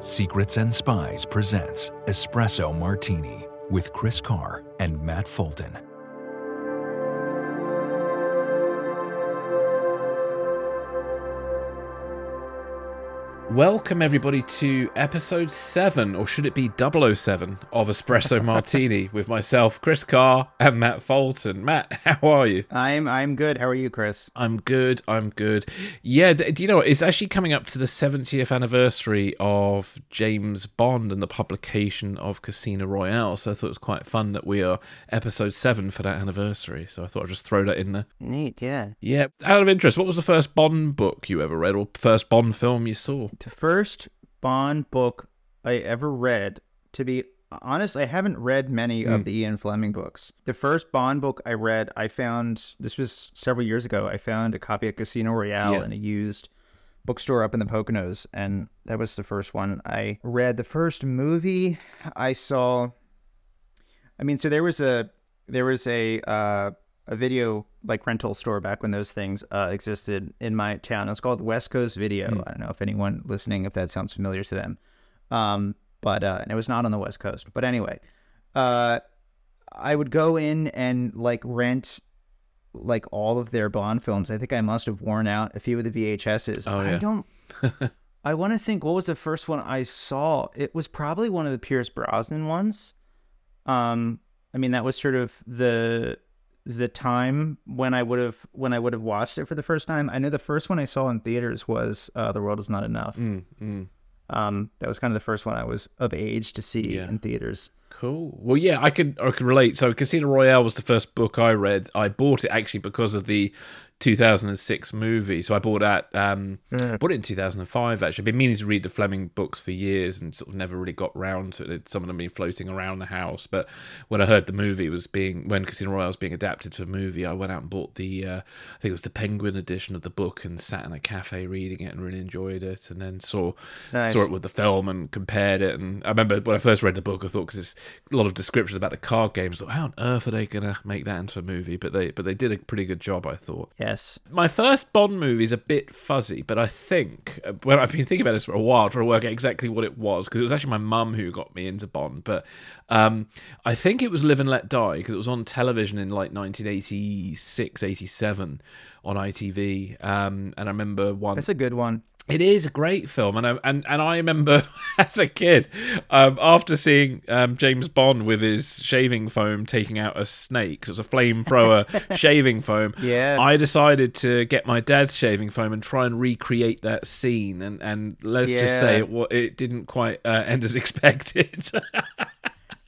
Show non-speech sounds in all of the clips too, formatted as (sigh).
Secrets and Spies presents Espresso Martini with Chris Carr and Matt Fulton. Welcome, everybody, to episode 7, or should it be 007 of Espresso (laughs) Martini with myself, Chris Carr, and Matt Fulton. Matt, (laughs) how are you? I'm I'm good. How are you, Chris? I'm good. I'm good. Yeah, do you know what? It's actually coming up to the 70th anniversary of James Bond and the publication of Casino Royale. So I thought it was quite fun that we are episode 7 for that anniversary. So I thought I'd just throw that in there. Neat, yeah. Yeah. Out of interest, what was the first Bond book you ever read or first Bond film you saw? The first Bond book I ever read, to be honest, I haven't read many Hmm. of the Ian Fleming books. The first Bond book I read, I found this was several years ago. I found a copy of Casino Royale Yeah. in a used bookstore up in the Poconos, and that was the first one I read. The first movie I saw, I mean, so there was a there was a uh, a video like rental store back when those things uh, existed in my town. It was called West Coast Video. I don't know if anyone listening if that sounds familiar to them, um, but uh, and it was not on the West Coast. But anyway, uh, I would go in and like rent like all of their Bond films. I think I must have worn out a few of the VHSs. Oh, yeah. (laughs) I don't. I want to think what was the first one I saw. It was probably one of the Pierce Brosnan ones. Um, I mean that was sort of the the time when I would have when I would have watched it for the first time. I know the first one I saw in theaters was uh, The World Is Not Enough. Mm, mm. Um, that was kind of the first one I was of age to see Yeah. in theaters. Cool. Well, yeah, I could I could relate. So, Casino Royale was the first book I read. I bought it actually because of the 2006 movie. So I bought that. Um, I bought it in 2005. Actually, I've been meaning to read the Fleming books for years and sort of never really got round to it. Some of them been floating around the house, but when I heard the movie was being when Casino Royale was being adapted to a movie, I went out and bought the uh, I think it was the Penguin edition of the book and sat in a cafe reading it and really enjoyed it. And then saw Nice. saw it with the film and compared it. And I remember when I first read the book, I thought because there's a lot of descriptions about the card games, I thought how on earth are they gonna make that into a movie? But they but they did a pretty good job, I thought. Yes. My first Bond movie is a bit fuzzy, but I think uh, when I've been thinking about this for a while, trying to work out exactly what it was, because it was actually my mum who got me into Bond. But um, I think it was Live and Let Die because it was on television in like 1986, 87 on ITV. Um, and I remember one. That's a good one. It is a great film, and I, and and I remember (laughs) as a kid, um, after seeing um, James Bond with his shaving foam taking out a snake, 'cause it was a flamethrower (laughs) shaving foam. Yeah. I decided to get my dad's shaving foam and try and recreate that scene, and and let's just say Yeah. it, it didn't quite uh, end as (laughs) expected.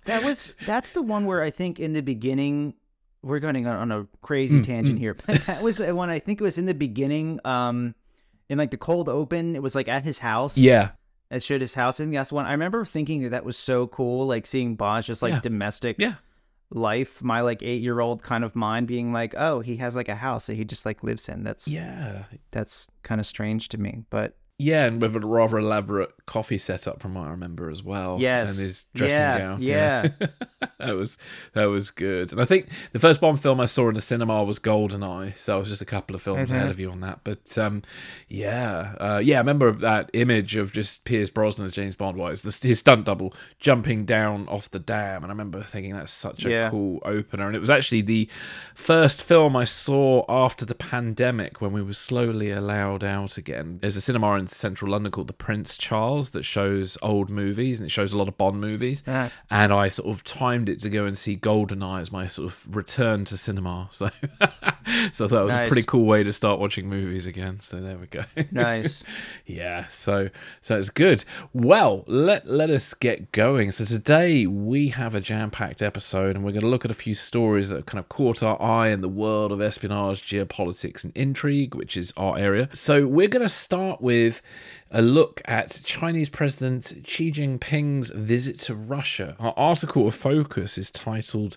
That was that's the one where I think in the beginning we're going on a Mm, crazy tangent here. But that was the one I think it was in the beginning, um, in like the cold open. It was like at his house. yeah, it showed his house. I think that's one. I remember thinking that that was so cool, like seeing Bond's just like Yeah. domestic yeah. life. My like eight year old kind of mind being like, oh, he has like a house that he just like lives in. That's Yeah, that's kind of strange to me, but yeah, and with a rather elaborate coffee setup from what I remember as well. Yes. and his dressing Yeah, gown. yeah. (laughs) that was that was good. And I think the first Bond film I saw in the cinema was Goldeneye, so I was just a couple of films Mhm. ahead of you on that. But um, yeah, uh, yeah, I remember that image of just Pierce Brosnan as James Bond was his stunt double jumping down off the dam, and I remember thinking that's such a Yeah. cool opener. And it was actually the first film I saw after the pandemic when we were slowly allowed out again. There's a cinema in central London called the Prince Charles that shows old movies and it shows a lot of Bond movies. Ah. And I sort of timed it to go and see Goldeneye as my sort of return to cinema. (laughs) So, so I thought it was a pretty cool way to start watching movies again. So there we go. (laughs) nice. Yeah, so so it's good. Well, let let us get going. So today we have a jam-packed episode, and we're going to look at a few stories that have kind of caught our eye in the world of espionage, geopolitics, and intrigue, which is our area. So we're going to start with a look at Chinese President Xi Jinping's visit to Russia. Our article of focus is titled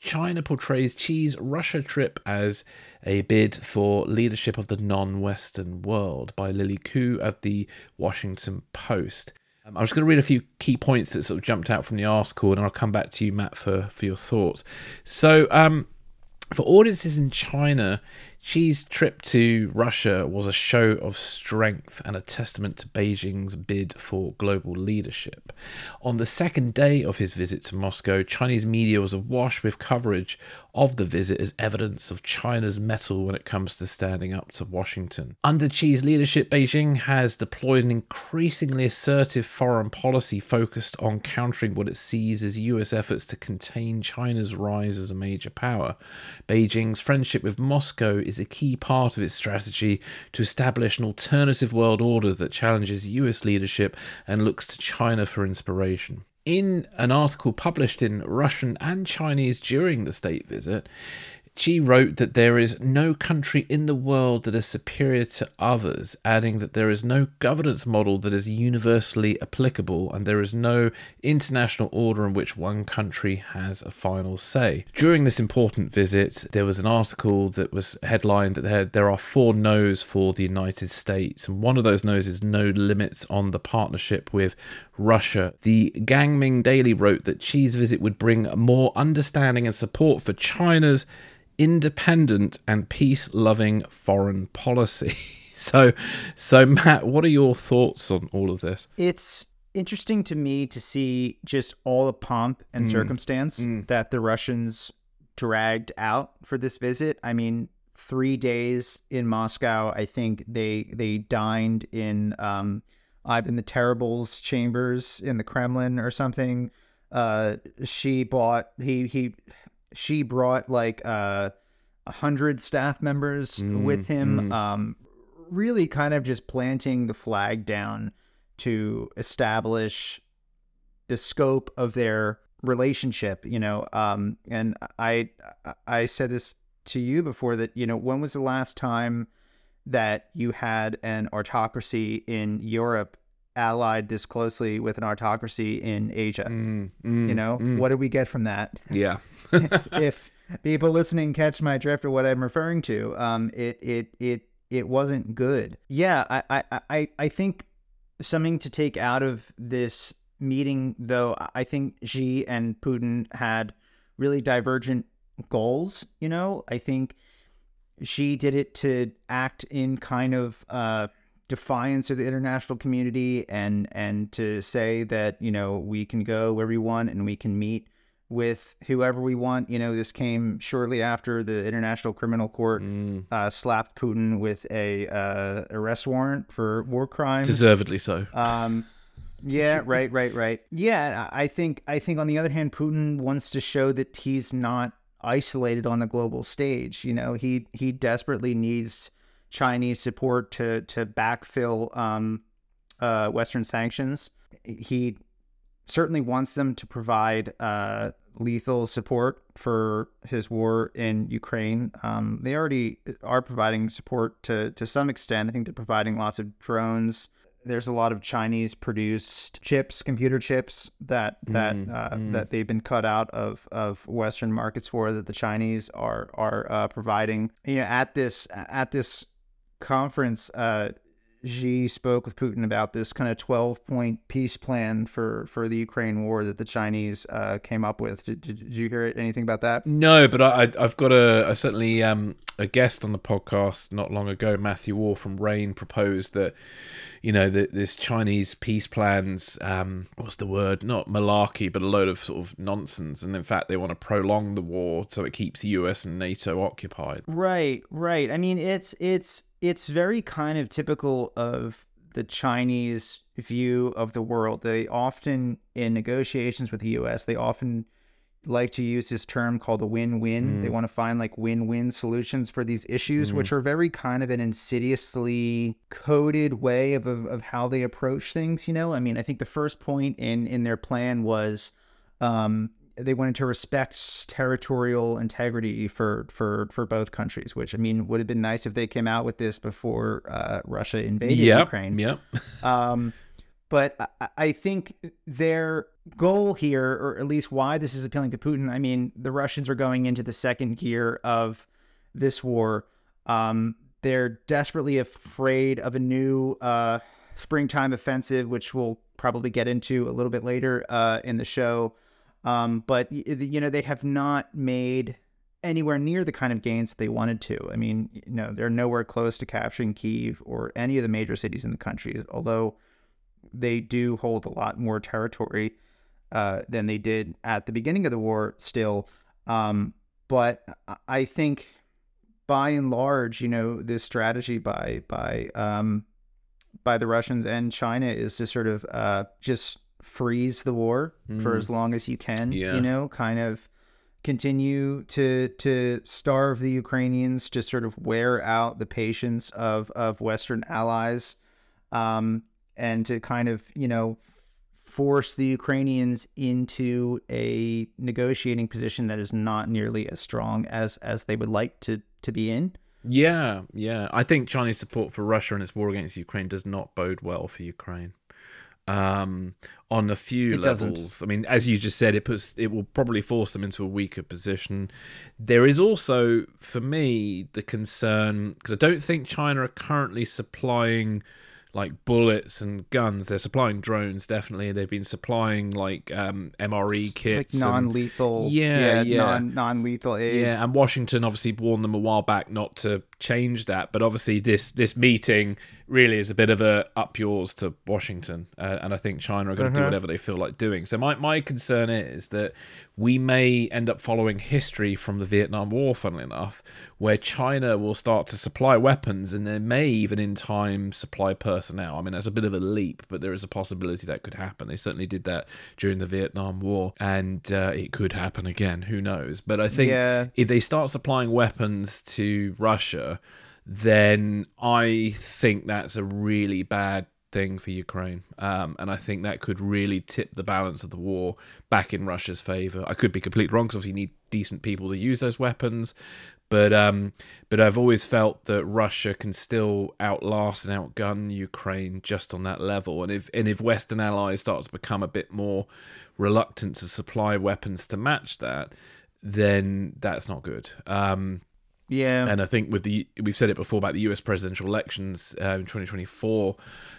China portrays Xi's Russia trip as a bid for leadership of the non Western world by Lily Kuo at the Washington Post. Um, I'm just going to read a few key points that sort of jumped out from the article, and I'll come back to you, Matt, for, for your thoughts. So, um, for audiences in China, Xi's trip to Russia was a show of strength and a testament to Beijing's bid for global leadership. On the second day of his visit to Moscow, Chinese media was awash with coverage of the visit as evidence of China's mettle when it comes to standing up to Washington. Under Xi's leadership, Beijing has deployed an increasingly assertive foreign policy focused on countering what it sees as US efforts to contain China's rise as a major power. Beijing's friendship with Moscow is a key part of its strategy to establish an alternative world order that challenges US leadership and looks to China for inspiration. In an article published in Russian and Chinese during the state visit, Xi wrote that there is no country in the world that is superior to others, adding that there is no governance model that is universally applicable and there is no international order in which one country has a final say. During this important visit, there was an article that was headlined that there, there are four no's for the United States, and one of those no's is no limits on the partnership with Russia. The Guangming Daily wrote that Xi's visit would bring more understanding and support for China's independent and peace-loving foreign policy. (laughs) so, so Matt, what are your thoughts on all of this? It's interesting to me to see just all the pomp and mm. circumstance mm. that the Russians dragged out for this visit. I mean, three days in Moscow. I think they they dined in um, Ivan the Terrible's chambers in the Kremlin or something. Uh, Xi bought he he Xi brought like uh, a hundred staff members mm, with him. Mm. Um, really, kind of just planting the flag down to establish the scope of their relationship. You know, um, and I I said this to you before that you know when was the last time that you had an autocracy in Europe allied this closely with an autocracy in Asia. Mm, mm, you know, mm. what did we get from that? Yeah. (laughs) if people listening catch my drift or what I'm referring to, um, it it it it wasn't good. Yeah, I I I, I think something to take out of this meeting, though, I think Xi and Putin had really divergent goals. You know, I think Xi did it to act in kind of uh, defiance of the international community and and to say that you know we can go where we want and we can meet with whoever we want. You know, this came shortly after the International Criminal Court mm. uh, slapped Putin with a uh, arrest warrant for war crimes, deservedly so. Um, yeah, (laughs) right, right, right. Yeah, I think I think on the other hand, Putin wants to show that he's not isolated on the global stage. You know, he he desperately needs Chinese support to to backfill um, uh, Western sanctions. He certainly wants them to provide uh, lethal support for his war in Ukraine. Um, they already are providing support to to some extent. I think they're providing lots of drones. There's a lot of Chinese produced chips, computer chips that that mm, uh, mm. that they've been cut out of, of Western markets for that the Chinese are are uh, providing. You know, at this at this conference, uh, Xi spoke with Putin about this kind of 12 point peace plan for, for the Ukraine war that the Chinese uh, came up with. Did, did, did, you hear anything about that? No, but I, have got a, a certainly um, a guest on the podcast not long ago, Matthew War from Rain, proposed that, you know, that this Chinese peace plans, um, what's the word? Not malarkey, but a load of sort of nonsense. And in fact, they want to prolong the war so it keeps the US and NATO occupied. Right, right. I mean, it's, it's, it's very kind of typical of the Chinese view of the world. They often, in negotiations with the U.S., they often like to use this term called the win-win. Mm. They want to find like win-win solutions for these issues, mm. which are very kind of an insidiously coded way of, of, of how they approach things. You know, I mean, I think the first point in in their plan was um, they wanted to respect territorial integrity for for for both countries. Which I mean, would have been nice if they came out with this before uh, Russia invaded yep, Ukraine. Yep. (laughs) um, but I, I think their goal here, or at least why this is appealing to Putin, I mean, the Russians are going into the second gear of this war. Um, they're desperately afraid of a new uh, springtime offensive, which we'll probably get into a little bit later uh, in the show. Um, but you know they have not made anywhere near the kind of gains they wanted to. I mean, you know, they're nowhere close to capturing Kiev or any of the major cities in the country, although they do hold a lot more territory uh, than they did at the beginning of the war still. Um, but I think by and large, you know, this strategy by by um, by the Russians and China is to sort of uh, just freeze the war mm. for as long as you can. Yeah. You know, kind of continue to to starve the Ukrainians, to sort of wear out the patience of of Western allies, um, and to kind of you know force the Ukrainians into a negotiating position that is not nearly as strong as as they would like to to be in. Yeah, yeah. I think Chinese support for Russia and its war against Ukraine does not bode well for Ukraine um, on a few it levels. Doesn't. I mean, as you just said, it puts it will probably force them into a weaker position. There is also, for me, the concern because I don't think China are currently supplying like bullets and guns. They're supplying drones, definitely. They've been supplying like um, MRE kits, like non-lethal, and, yeah, yeah, yeah. Non, non-lethal aid. Yeah, and Washington obviously warned them a while back not to change that. But obviously, this this meeting really is a bit of a up yours to Washington, uh, and I think China are going to uh-huh. do whatever they feel like doing. So my my concern is that we may end up following history from the Vietnam War, funnily enough, where China will start to supply weapons and they may even in time supply personnel. I mean, that's a bit of a leap, but there is a possibility that could happen. They certainly did that during the Vietnam War, and uh, it could happen again. Who knows? But I think yeah. if they start supplying weapons to Russia, then I think that's a really bad thing for Ukraine. Um, and I think that could really tip the balance of the war back in Russia's favor. I could be completely wrong because obviously you need decent people to use those weapons. But um, but I've always felt that Russia can still outlast and outgun Ukraine just on that level. And if and if Western allies start to become a bit more reluctant to supply weapons to match that, then that's not good. Um, yeah. And I think with the we've said it before about the US presidential elections uh, in 2024,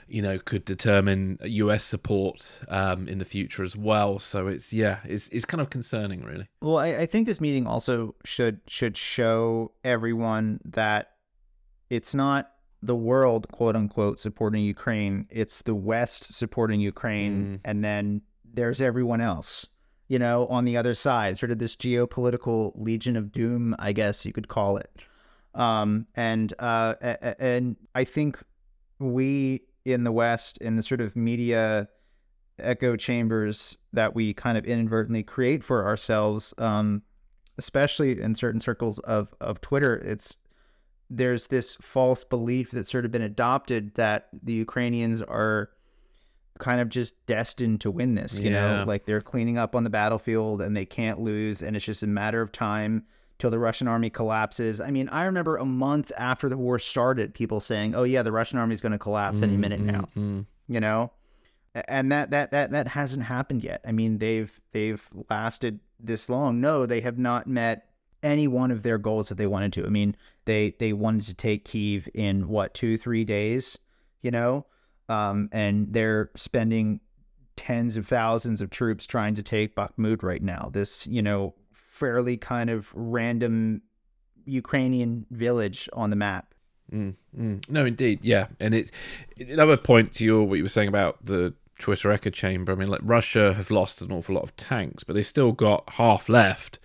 you know, could determine US support um, in the future as well. So it's yeah, it's it's kind of concerning, really. Well, I, I think this meeting also should should show everyone that it's not the world, quote unquote, supporting Ukraine. It's the West supporting Ukraine, mm. and then there's everyone else you know, on the other side, sort of this geopolitical legion of doom, I guess you could call it. Um, and uh, and I think we in the West, in the sort of media echo chambers that we kind of inadvertently create for ourselves, um, especially in certain circles of of Twitter, it's there's this false belief that's sort of been adopted that the Ukrainians are kind of just destined to win this. You yeah. know, like they're cleaning up on the battlefield and they can't lose, and it's just a matter of time till the Russian army collapses. I mean, I remember a month after the war started, people saying, "Oh yeah, the Russian army is going to collapse mm, any minute mm, now." Mm. You know, and that that that that hasn't happened yet. I mean, they've they've lasted this long. No, they have not met any one of their goals that they wanted to. I mean, they they wanted to take Kiev in what two three days. You know, um, and they're spending tens of thousands of troops trying to take Bakhmut right now. This, you know, fairly kind of random Ukrainian village on the map. Mm, mm. No, indeed, yeah, and it's another point to your what you were saying about the Twitter echo chamber. I mean, like Russia have lost an awful lot of tanks, but they've still got half left.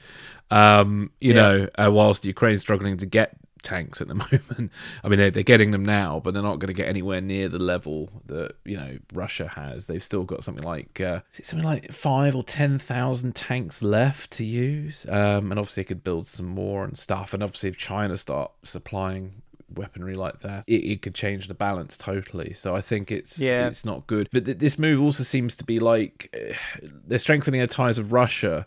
Um, you yeah. know, uh, whilst Ukraine's struggling to get tanks at the (laughs) moment. I mean, they're, they're getting them now, but they're not going to get anywhere near the level that you know Russia has. They've still got something like uh, something like five or ten thousand tanks left to use, um, and obviously, they could build some more and stuff. And obviously, if China start supplying weaponry like that, it, it, could change the balance totally. So I think it's yeah. it's not good. But th- this move also seems to be like uh, they're strengthening the ties of Russia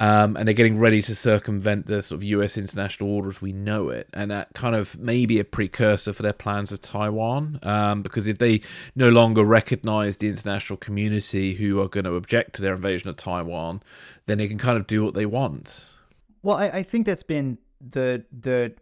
um, and they're getting ready to circumvent the sort of US international order as we know it. And that kind of may be a precursor for their plans of Taiwan. Um, because if they no longer recognize the international community who are going to object to their invasion of Taiwan, then they can kind of do what they want. Well, I, I think that's been the the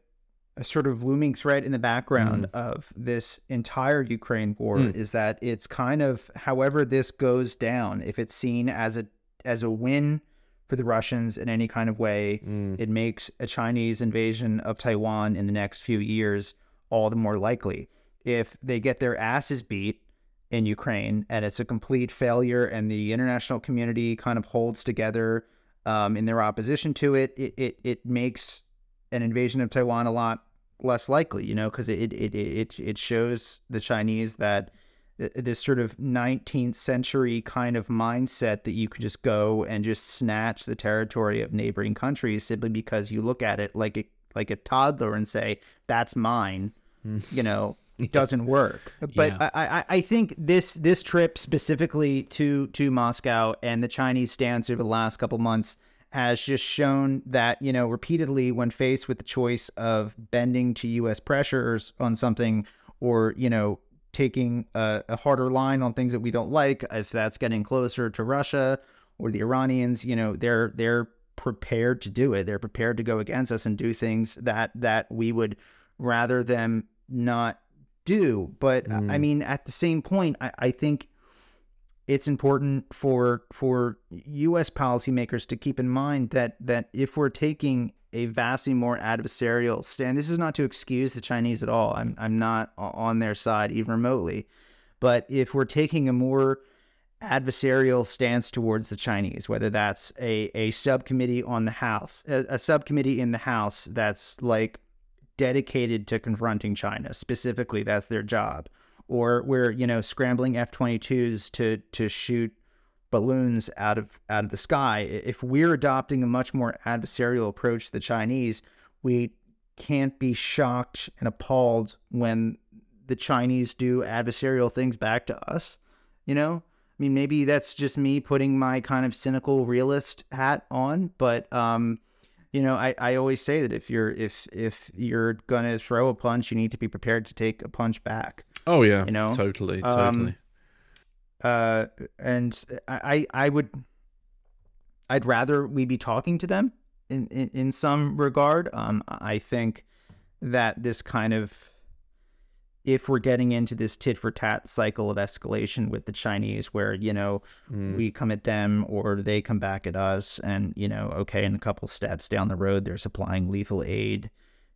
sort of looming threat in the background mm. of this entire Ukraine war mm. is that it's kind of however this goes down, if it's seen as a as a win for the Russians in any kind of way. It makes a Chinese invasion of Taiwan in the next few years all the more likely. If they get their asses beat in Ukraine and it's a complete failure and the international community kind of holds together um, in their opposition to it, it, it, it makes an invasion of Taiwan a lot less likely, you know, because it, it, it, it shows the Chinese that this sort of 19th century kind of mindset that you could just go and just snatch the territory of neighboring countries simply because you look at it like a like a toddler and say that's mine mm. you know (laughs) doesn't work. But Yeah. I, I i think this this trip specifically to to moscow and the chinese stance over the last couple months has just shown that you know repeatedly when faced with the choice of bending to us pressures on something or you know taking a, a harder line on things that we don't like if that's getting closer to russia or the iranians you know they're they're prepared to do it they're prepared to go against us and do things that that we would rather them not do but i mm. mean at the same point I, I think it's important for for U.S. policymakers to keep in mind that that if we're taking a vastly more adversarial stand, this is not to excuse the Chinese at all. I'm I'm not on their side even remotely, but if we're taking a more adversarial stance towards the Chinese, whether that's a, a subcommittee on the House, a, a subcommittee in the House that's like dedicated to confronting China specifically, that's their job, or we're you know scrambling F-22s to to shoot balloons out of out of the sky. If we're adopting a much more adversarial approach to the Chinese, we can't be shocked and appalled when the Chinese do adversarial things back to us. You know, I mean, maybe that's just me putting my kind of cynical realist hat on, but um, you know, I, I always say that if you're if if you're gonna throw a punch, you need to be prepared to take a punch back. Oh yeah, You know? totally, Um, totally. Uh, and I I would I'd rather we be talking to them in in, in some regard. Um, I think that this kind of if we're getting into this tit for tat cycle of escalation with the Chinese, where you know we come at them or they come back at us, and you know, okay, in a couple steps down the road, they're supplying lethal aid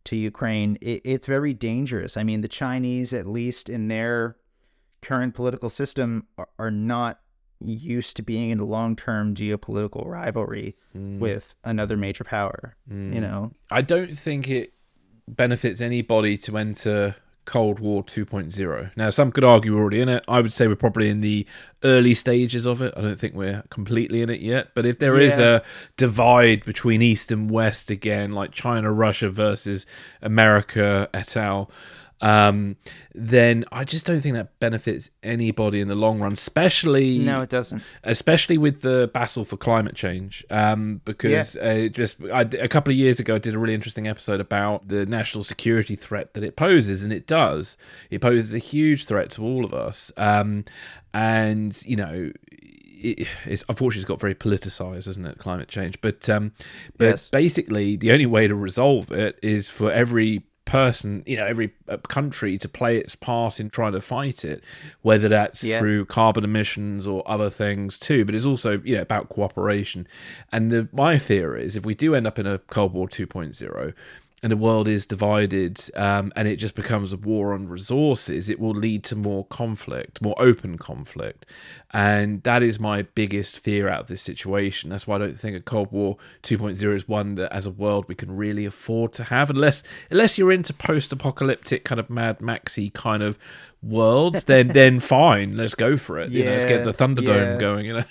to Ukraine. It, it's very dangerous. I mean, the Chinese, at least in their current political system, are, are not used to being in a long term geopolitical rivalry hmm. with another major power. You hmm. know, I don't think it benefits anybody to enter Cold War 2.0. Now, some could argue we're already in it. I would say we're probably in the early stages of it. I don't think we're completely in it yet. But if there is Yeah. a divide between East and West again, like China, Russia versus America et al., um, then I just don't think that benefits anybody in the long run, especially no, it doesn't. especially with the battle for climate change um, because uh, just I, a couple of years ago I did a really interesting episode about the national security threat that it poses and it does it poses a huge threat to all of us um, and you know it, it's unfortunately it's got very politicized, isn't it? Climate change, but um, but Yes. basically the only way to resolve it is for every person, you know, every uh, country to play its part in trying to fight it, whether that's Yeah. through carbon emissions or other things too. But it's also you know about cooperation. And the, my theory is if we do end up in a Cold War 2.0 and the world is divided um, and it just becomes a war on resources, it will lead to more conflict, more open conflict. And that is my biggest fear out of this situation. That's why I don't think a Cold War 2.0 is one that as a world we can really afford to have unless unless you're into post-apocalyptic kind of Mad Maxy kind of worlds, (laughs) then then fine, let's go for it. you know, let's get the Thunderdome yeah. going, you know.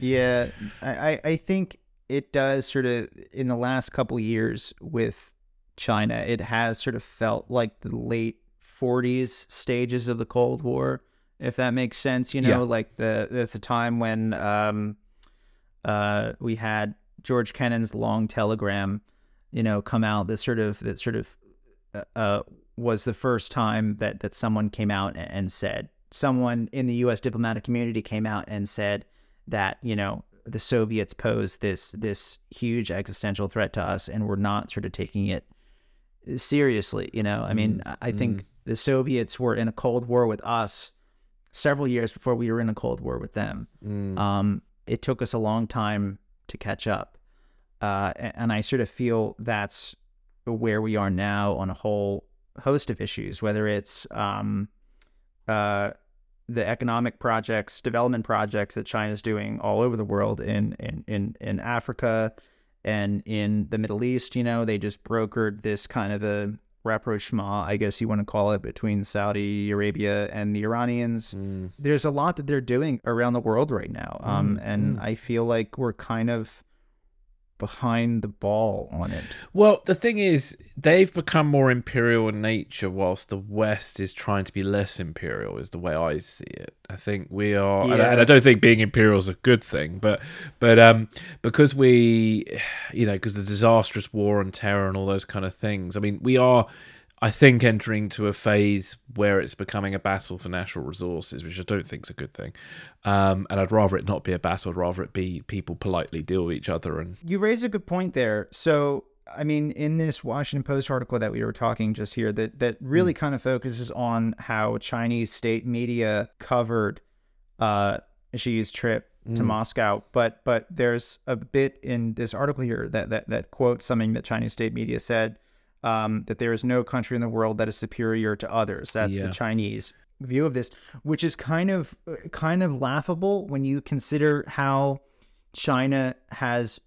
Yeah, I I think it does sort of in the last couple years with China, it has sort of felt like the late 40s stages of the Cold War, if that makes sense. You know, Yeah. like the there's a time when um, uh, we had George Kennan's long telegram, you know, come out. That sort of that sort of uh, uh, was the first time that that someone came out and said someone in the U.S. diplomatic community came out and said that you know the Soviets pose this this huge existential threat to us, and we're not sort of taking it seriously. You know, I mean, I I think the Soviets were in a cold war with us several years before we were in a cold war with them. Um, it took us a long time to catch up. Uh, and I sort of feel that's where we are now on a whole host of issues, whether it's um, uh, the economic projects, development projects that China's doing all over the world in in in, in Africa and in the Middle East. You know, they just brokered this kind of a rapprochement, I guess you want to call it, between Saudi Arabia and the Iranians. Mm. There's a lot that they're doing around the world right now, um, mm, and mm. I feel like we're kind of behind the ball on it. Well, the thing is, they've become more imperial in nature, whilst the West is trying to be less imperial. Is the way I see it. I think we are, and, I, and I don't think being imperial is a good thing, but but um, because we, (sighs) you know, because the disastrous war on terror and all those kind of things. I mean, we are. I think entering to a phase where it's becoming a battle for natural resources, which I don't think is a good thing. Um, and I'd rather it not be a battle. I'd rather it be people politely deal with each other and You raise a good point there. So, I mean, in this Washington Post article that we were talking just here, that that really kind of focuses on how Chinese state media covered uh, Xi's trip to Moscow. But but there's a bit in this article here that that that quotes something that Chinese state media said um, that there is no country in the world that is superior to others. That's Yeah. the Chinese view of this, which is kind of kind of laughable when you consider how China has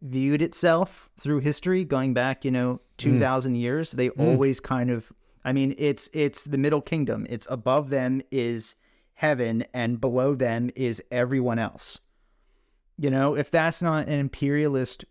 viewed itself through history going back you know 2000 years. They always kind of i mean it's it's the middle kingdom. It's above them is heaven and below them is everyone else. You know if that's not an imperialist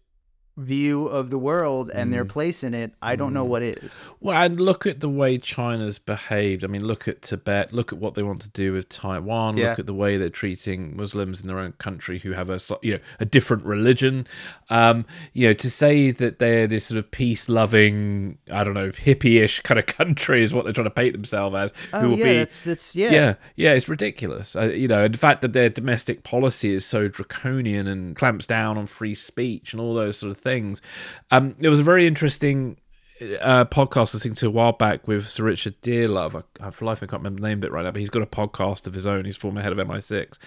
view of the world and their place in it i don't know what is Well, and look at the way China's behaved. I mean, look at Tibet. Look at what they want to do with Taiwan. Yeah. Look at the way they're treating Muslims in their own country who have a you know a different religion. Um, you know, to say that they're this sort of peace-loving, I don't know, hippie-ish kind of (laughs) country is what they're trying to paint themselves as. who will Oh, yeah be it's it's yeah, yeah, yeah, it's ridiculous. Uh, you know, and the fact that their domestic policy is so draconian and clamps down on free speech and all those sort of things. Um, there was a very interesting uh, podcast listening to a while back with Sir Richard Dearlove. I, I, for life, I can't remember the name of it right now, but he's got a podcast of his own. He's former head of MI6,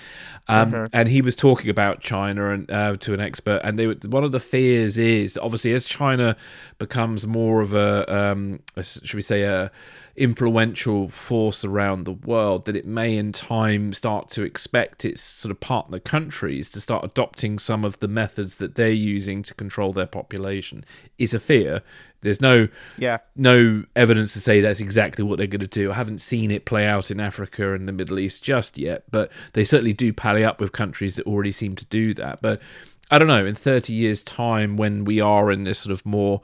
um, and he was talking about China and uh, to an expert. And they were, one of the fears is obviously as China becomes more of a, um, a should we say a influential force around the world that it may in time start to expect its sort of partner countries to start adopting some of the methods that they're using to control their population is a fear there's no yeah no evidence to say that's exactly what they're going to do. I haven't seen it play out in Africa and the Middle East just yet, but they certainly do pally up with countries that already seem to do that. But I don't know, in 30 years' time, when we are in this sort of more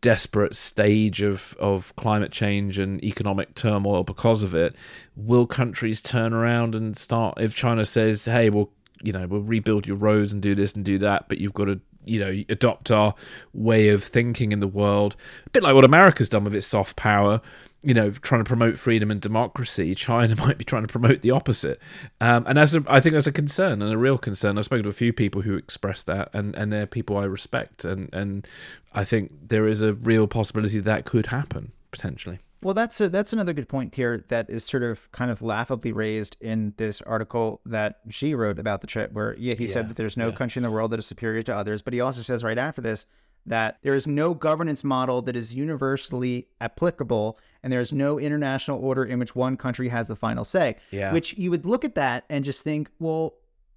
desperate stage of, of climate change and economic turmoil because of it, will countries turn around and start, if China says, hey, we'll, you know, we'll rebuild your roads and do this and do that, but you've got to you know adopt our way of thinking in the world. A bit like what america's done with its soft power you know trying to promote freedom and democracy. China (laughs) might be trying to promote the opposite. Um, and that's a, i think that's a concern and a real concern. I've spoken to a few people who express that and and they're people i respect. And and i think there is a real possibility that could happen potentially Well, that's a, that's another good point here that is sort of kind of laughably raised in this article that Xi wrote about the trip, where yeah, he said that there's no country in the world that is superior to others, but he also says right after this that there is no governance model that is universally applicable, and there is no international order in which one country has the final say. Yeah. Which you would look at that and just think, well,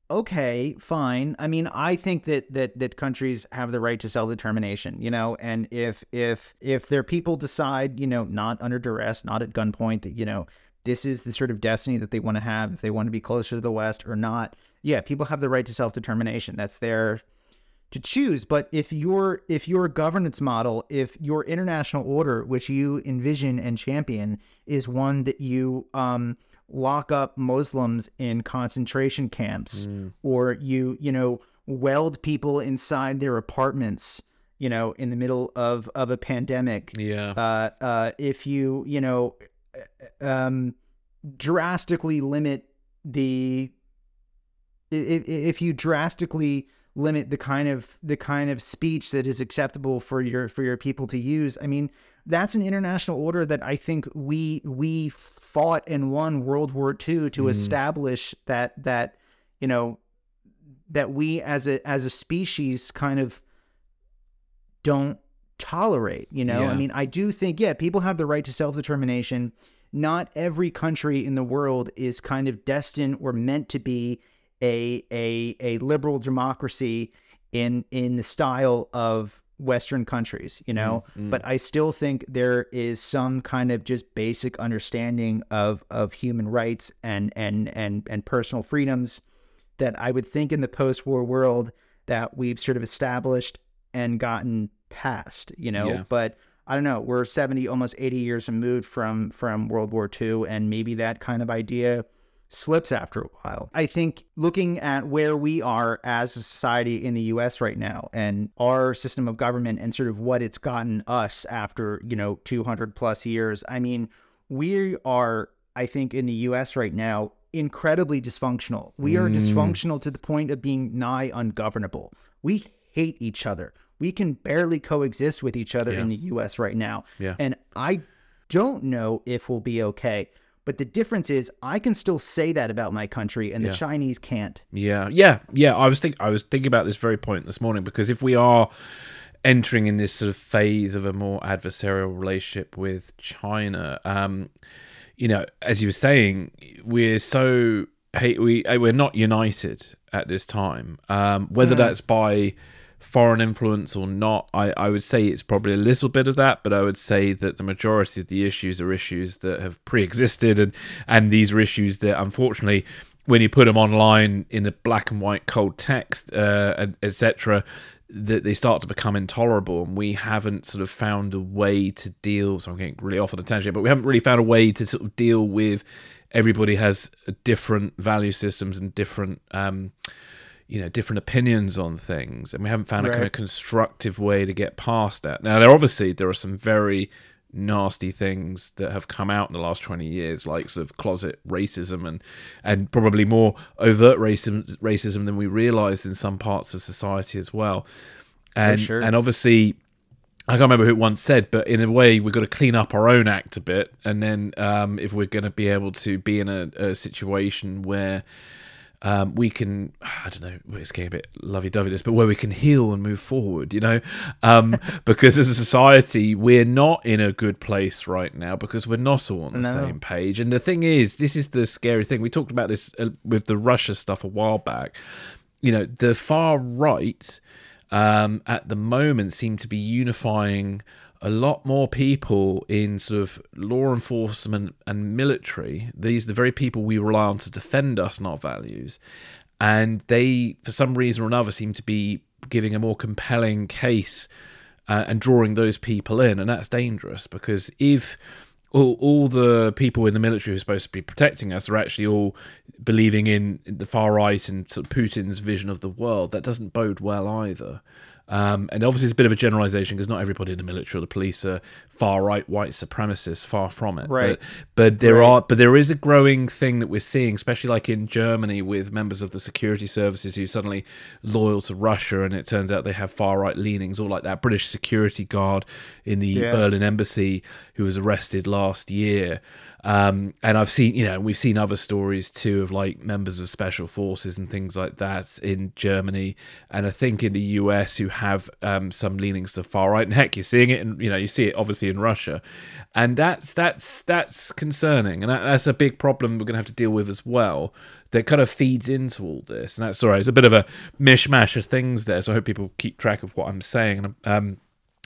okay, fine. I mean, I think that that that countries have the right to self determination, you know, and if if if their people decide, you know, not under duress, not at gunpoint, that you know this is the sort of destiny that they want to have, if they want to be closer to the West or not, yeah, people have the right to self determination. That's their to choose but if your if your governance model if your international order which you envision and champion is one that you um lock up muslims in concentration camps or you you know weld people inside their apartments you know in the middle of of a pandemic. Yeah. Uh uh if you you know um drastically limit the if, if you drastically limit the kind of the kind of speech that is acceptable for your for your people to use i mean that's an international order that i think we we fought and won world war ii to mm-hmm. establish that that you know that we as a as a species kind of don't tolerate. You know, Yeah. I mean, I do think yeah, people have the right to self determination. Not every country in the world is kind of destined or meant to be a a a liberal democracy in in the style of Western countries, you know. Mm-hmm, mm-hmm. But I still think there is some kind of just basic understanding of of human rights and and and and personal freedoms that I would think in the post-war world that we've sort of established and gotten past, you know. Yeah. But I don't know. We're seventy, almost eighty years removed from from World War II, and maybe that kind of idea slips after a while. I think looking at where we are as a society in the US right now and our system of government and sort of what it's gotten us after, you know, 200 plus years, I mean, we are, I think, in the US right now, incredibly dysfunctional. We are mm. dysfunctional to the point of being nigh ungovernable. We hate each other. We can barely coexist with each other in the US right now. Yeah. And I don't know if we'll be okay. But the difference is I can still say that about my country and the Chinese can't. Yeah, yeah, yeah. I was think I was thinking about this very point this morning because if we are entering in this sort of phase of a more adversarial relationship with China, um, you know, as you were saying, we're so hey, we uh, we're not united at this time. Um, whether that's by foreign influence or not, I, I would say it's probably a little bit of that, but I would say that the majority of the issues are issues that have pre-existed, and and these are issues that unfortunately when you put them online in a black and white cold text, uh, etc., that they start to become intolerable, and we haven't sort of found a way to deal. So I'm getting really off on a tangent, but we haven't really found a way to sort of deal with. Everybody has different value systems and different, um, you know, different opinions on things, and we haven't found a kind of constructive way to get past that. Now, there obviously there are some very nasty things that have come out in the last 20 years like sort of closet racism and and probably more overt racism racism than we realized in some parts of society as well and sure. and obviously I can't remember who once said, but in a way, we've got to clean up our own act a bit, and then um, if we're going to be able to be in a, a situation where um, we can, (sighs) I don't know, it's getting a bit lovey-dovey this, but where we can heal and move forward, you know, um, (laughs) because as a society, we're not in a good place right now because we're not all on the No. same page. And the thing is, this is the scary thing. We talked about this uh, with the Russia stuff a while back. You know, the far right um, at the moment seem to be unifying a lot more people in sort of law enforcement and military. These are the very people we rely on to defend us and our values. And they, for some reason or another, seem to be giving a more compelling case uh, and drawing those people in. And that's dangerous because if all, all the people in the military who are supposed to be protecting us are actually all believing in the far right and sort of Putin's vision of the world, that doesn't bode well either. Um, and obviously, it's a bit of a generalization because not everybody in the military or the police are far right white supremacists. Far from it. Right. But, but there Right. are, but there is a growing thing that we're seeing, especially like in Germany, with members of the security services who suddenly loyal to Russia, and it turns out they have far right leanings, or like that British security guard in the Yeah. Berlin embassy who was arrested last year. Um, and I've seen, you know, we've seen other stories too of like members of special forces and things like that in Germany, and I think in the US who have um, some leanings to far right. And (laughs) heck, you're seeing it, and you know, you see it obviously in Russia, and that's that's that's concerning, and that, that's a big problem we're going to have to deal with as well. That kind of feeds into all this, and that's sorry, it's a bit of a mishmash of things there. So I hope people keep track of what I'm saying. Um,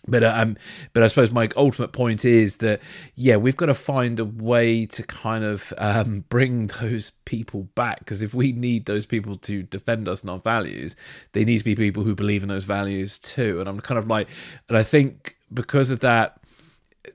but uh, um, but I suppose my ultimate point is that yeah, we've got to find a way to kind of um, bring those people back because if we need those people to defend us and our values, they need to be people who believe in those values too. And I'm kind of like, and I think because of that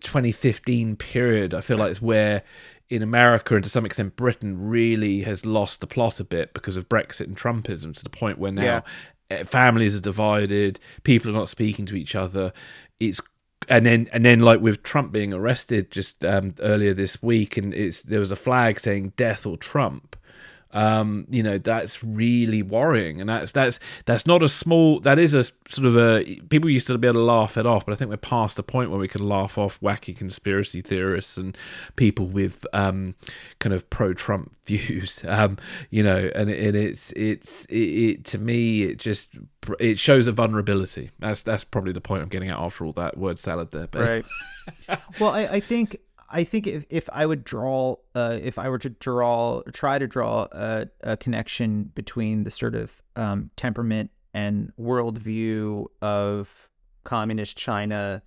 2015 period, I feel like it's where in America and to some extent Britain really has lost the plot a bit because of Brexit and Trumpism to the point where now Yeah. Uh, families are divided, people are not speaking to each other. It's and then and then like with Trump being arrested just um, earlier this week, and it's there was a flag saying "Death or Trump." Um, you know that's really worrying. And that's that's that's not a small that is a sort of a people used to be able to laugh it off but i think we're past the point where we can laugh off wacky conspiracy theorists and people with um, kind of pro-trump (laughs) views. Um, you know and, it, and it's it's it, it to me it just it shows a vulnerability. That's that's probably the point i'm getting at after all that word salad there but right. (laughs) Well I, I think I think if, if I would draw, uh, if I were to draw, try to draw a, a connection between the sort of um, temperament and worldview of communist China,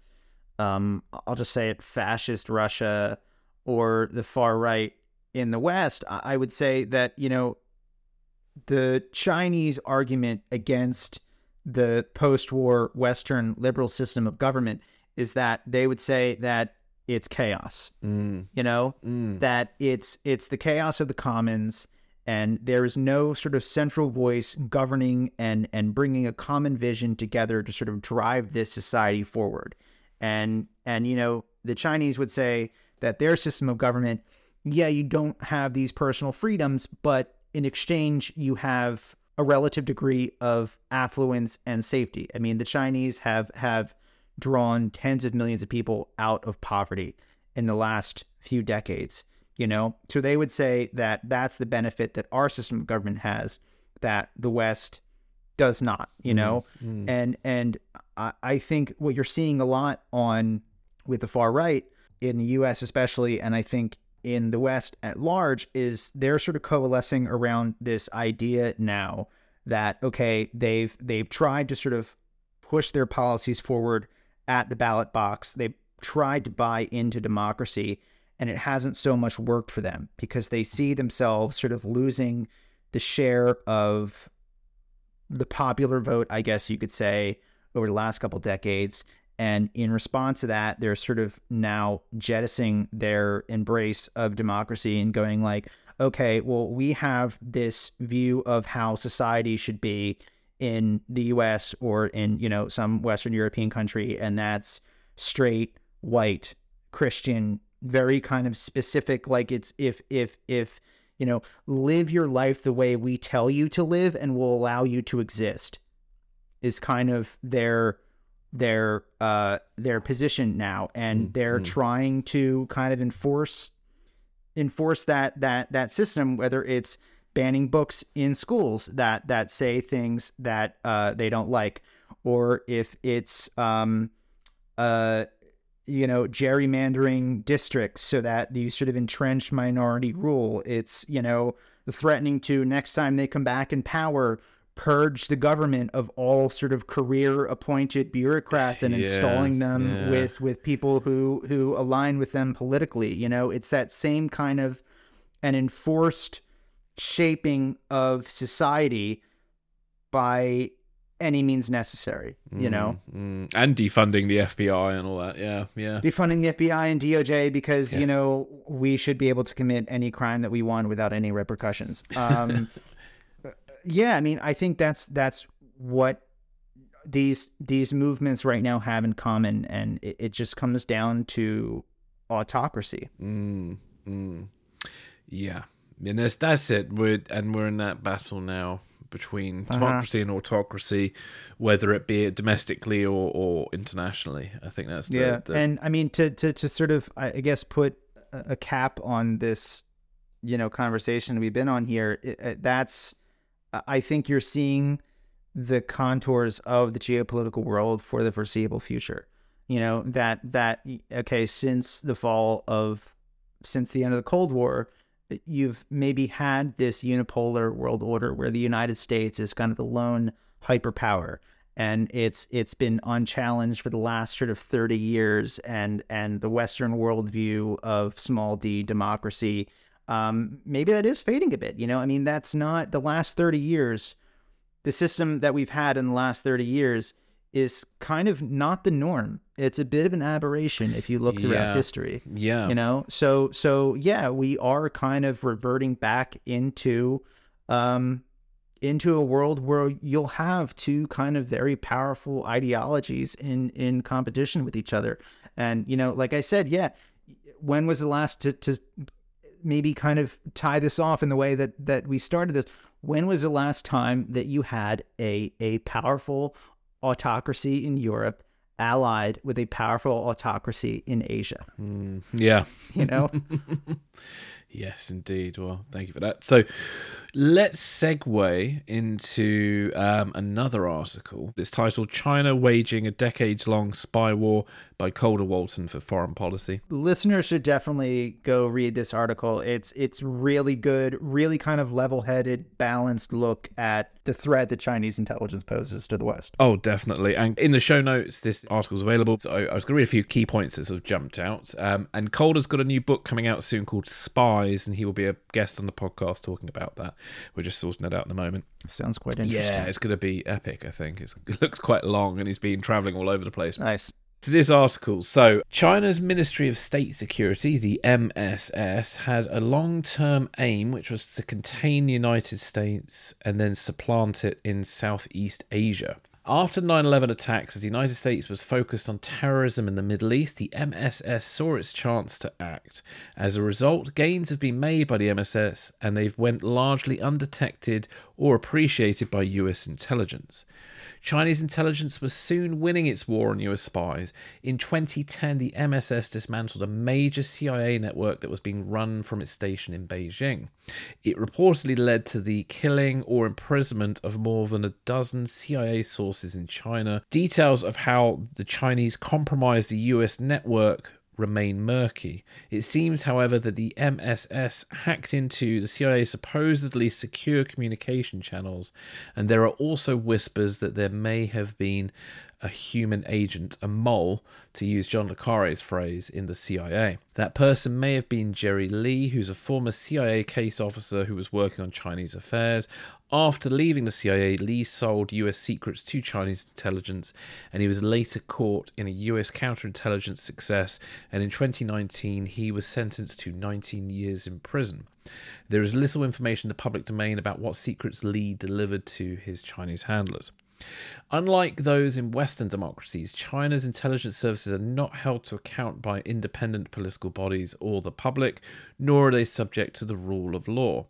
um, I'll just say it, fascist Russia, or the far right in the West, I would say that, you know, the Chinese argument against the post war Western liberal system of government is that they would say that it's chaos. Mm. You know Mm. that it's it's the chaos of the commons, and there is no sort of central voice governing and and bringing a common vision together to sort of drive this society forward. And and you know the Chinese would say that their system of government, yeah, you don't have these personal freedoms, but in exchange you have a relative degree of affluence and safety. I mean, the Chinese have have drawn tens of millions of people out of poverty in the last few decades you know so they would say that that's the benefit that our system of government has that the west does not you know Mm. and and I, I think what you're seeing a lot on with the far right in the us especially and i think in the west at large is they're sort of coalescing around this idea now that okay they've they've tried to sort of push their policies forward at the ballot box they've tried to buy into democracy and it hasn't so much worked for them because they see themselves sort of losing the share of the popular vote, I guess you could say, over the last couple decades. And in response to that, they're sort of now jettisoning their embrace of democracy and going like, okay, well, we have this view of how society should be in the US or in, you know, some Western European country, and that's straight, white, Christian, very kind of specific, like it's if if if you know, live your life the way we tell you to live and will allow you to exist is kind of their their uh their position now and Mm, they're mm. trying to kind of enforce enforce that that that system whether it's banning books in schools that that say things that uh they don't like or if it's um uh you know gerrymandering districts so that the sort of entrenched minority rule it's you know threatening to next time they come back in power purge the government of all sort of career appointed bureaucrats and Yeah, installing them yeah. with with people who who align with them politically you know it's that same kind of an enforced shaping of society by any means necessary you know Mm, mm. and defunding the FBI and all that. Yeah, yeah. defunding the FBI and DOJ because Yeah. you know we should be able to commit any crime that we want without any repercussions. (laughs) Um, yeah, I mean, I think that's that's what these these movements right now have in common, and it, it just comes down to autocracy. Mm, mm. Yeah, and that's that's it. We're and we're in that battle now between Uh-huh. democracy and autocracy, whether it be domestically or, or internationally. I think that's the, yeah, the and I mean to to to sort of I guess put a cap on this, you know, conversation we've been on here. It- that's I think you're seeing the contours of the geopolitical world for the foreseeable future. You know that that okay since the fall of since the end of the Cold War, you've maybe had this unipolar world order where the United States is kind of the lone hyperpower and it's it's been unchallenged for the last sort of 30 years and and the western worldview of small d democracy um maybe that is fading a bit you know? I mean that's not the last 30 years the system that we've had in the last 30 years is kind of not the norm it's a bit of an aberration if you look throughout Yeah. history yeah. you know so so yeah we are kind of reverting back into um into a world where you'll have two kind of very powerful ideologies in in competition with each other and you know like i said yeah when was the last to, to maybe kind of tie this off in the way that that we started this. When was the last time that you had a a powerful autocracy in Europe allied with a powerful autocracy in Asia? Mm, yeah. You know? (laughs) yes, indeed. Well, thank you for that. So let's segue into um, another article. It's titled China Waging a Decades Long Spy War by Calder Walton for Foreign Policy. Listeners should definitely go read this article. It's it's really good, really kind of level-headed, balanced look at the threat that Chinese intelligence poses to the West. Oh, definitely. And in the show notes, this article is available. So I was going to read a few key points that have jumped out. Um, and Calder's got a new book coming out soon called Spies, and he will be a guest on the podcast talking about that. We're just sorting it out in the moment. Sounds quite interesting. Yeah, it's going to be epic, I think. It's, it looks quite long, and he's been traveling all over the place. Nice. To this article, so China's Ministry of State Security, the MSS, had a long term aim which was to contain the United States and then supplant it in Southeast Asia. After 9 11 attacks, as the United States was focused on terrorism in the Middle East, the MSS saw its chance to act. As a result, gains have been made by the MSS and they've went largely undetected or appreciated by US intelligence. Chinese intelligence was soon winning its war on US spies. In 2010, the MSS dismantled a major CIA network that was being run from its station in Beijing. It reportedly led to the killing or imprisonment of more than a dozen CIA sources in China. Details of how the Chinese compromised the US network remain murky. It seems, however, that the MSS hacked into the CIA's supposedly secure communication channels, and there are also whispers that there may have been a human agent, a mole, to use John Le Carre's phrase, in the CIA. That person may have been Jerry Lee, who's a former CIA case officer who was working on Chinese affairs. After leaving the CIA, Lee sold US secrets to Chinese intelligence, and he was later caught in a US counterintelligence success. And in 2019, he was sentenced to 19 years in prison. There is little information in the public domain about what secrets Lee delivered to his Chinese handlers. Unlike those in Western democracies, China's intelligence services are not held to account by independent political bodies or the public, nor are they subject to the rule of law.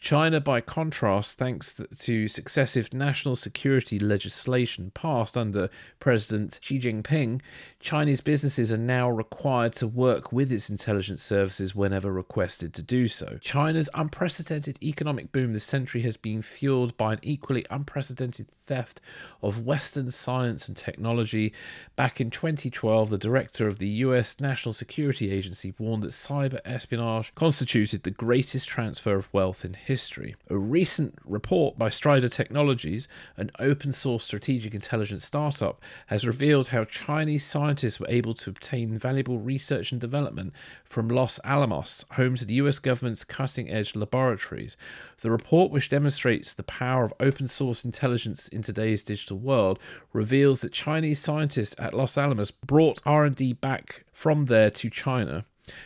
China, by contrast, thanks to successive national security legislation passed under President Xi Jinping, Chinese businesses are now required to work with its intelligence services whenever requested to do so. China's unprecedented economic boom this century has been fueled by an equally unprecedented theft of Western science and technology. Back in 2012, the director of the US National Security Agency warned that cyber espionage constituted the greatest transfer of wealth in history. A recent report by Strider Technologies, an open source strategic intelligence startup, has revealed how Chinese scientists were able to obtain valuable research and development from Los Alamos, home to the US government's cutting edge laboratories. The report, which demonstrates the power of open source intelligence in today's digital world, reveals that Chinese scientists at Los Alamos brought R&D back from there to China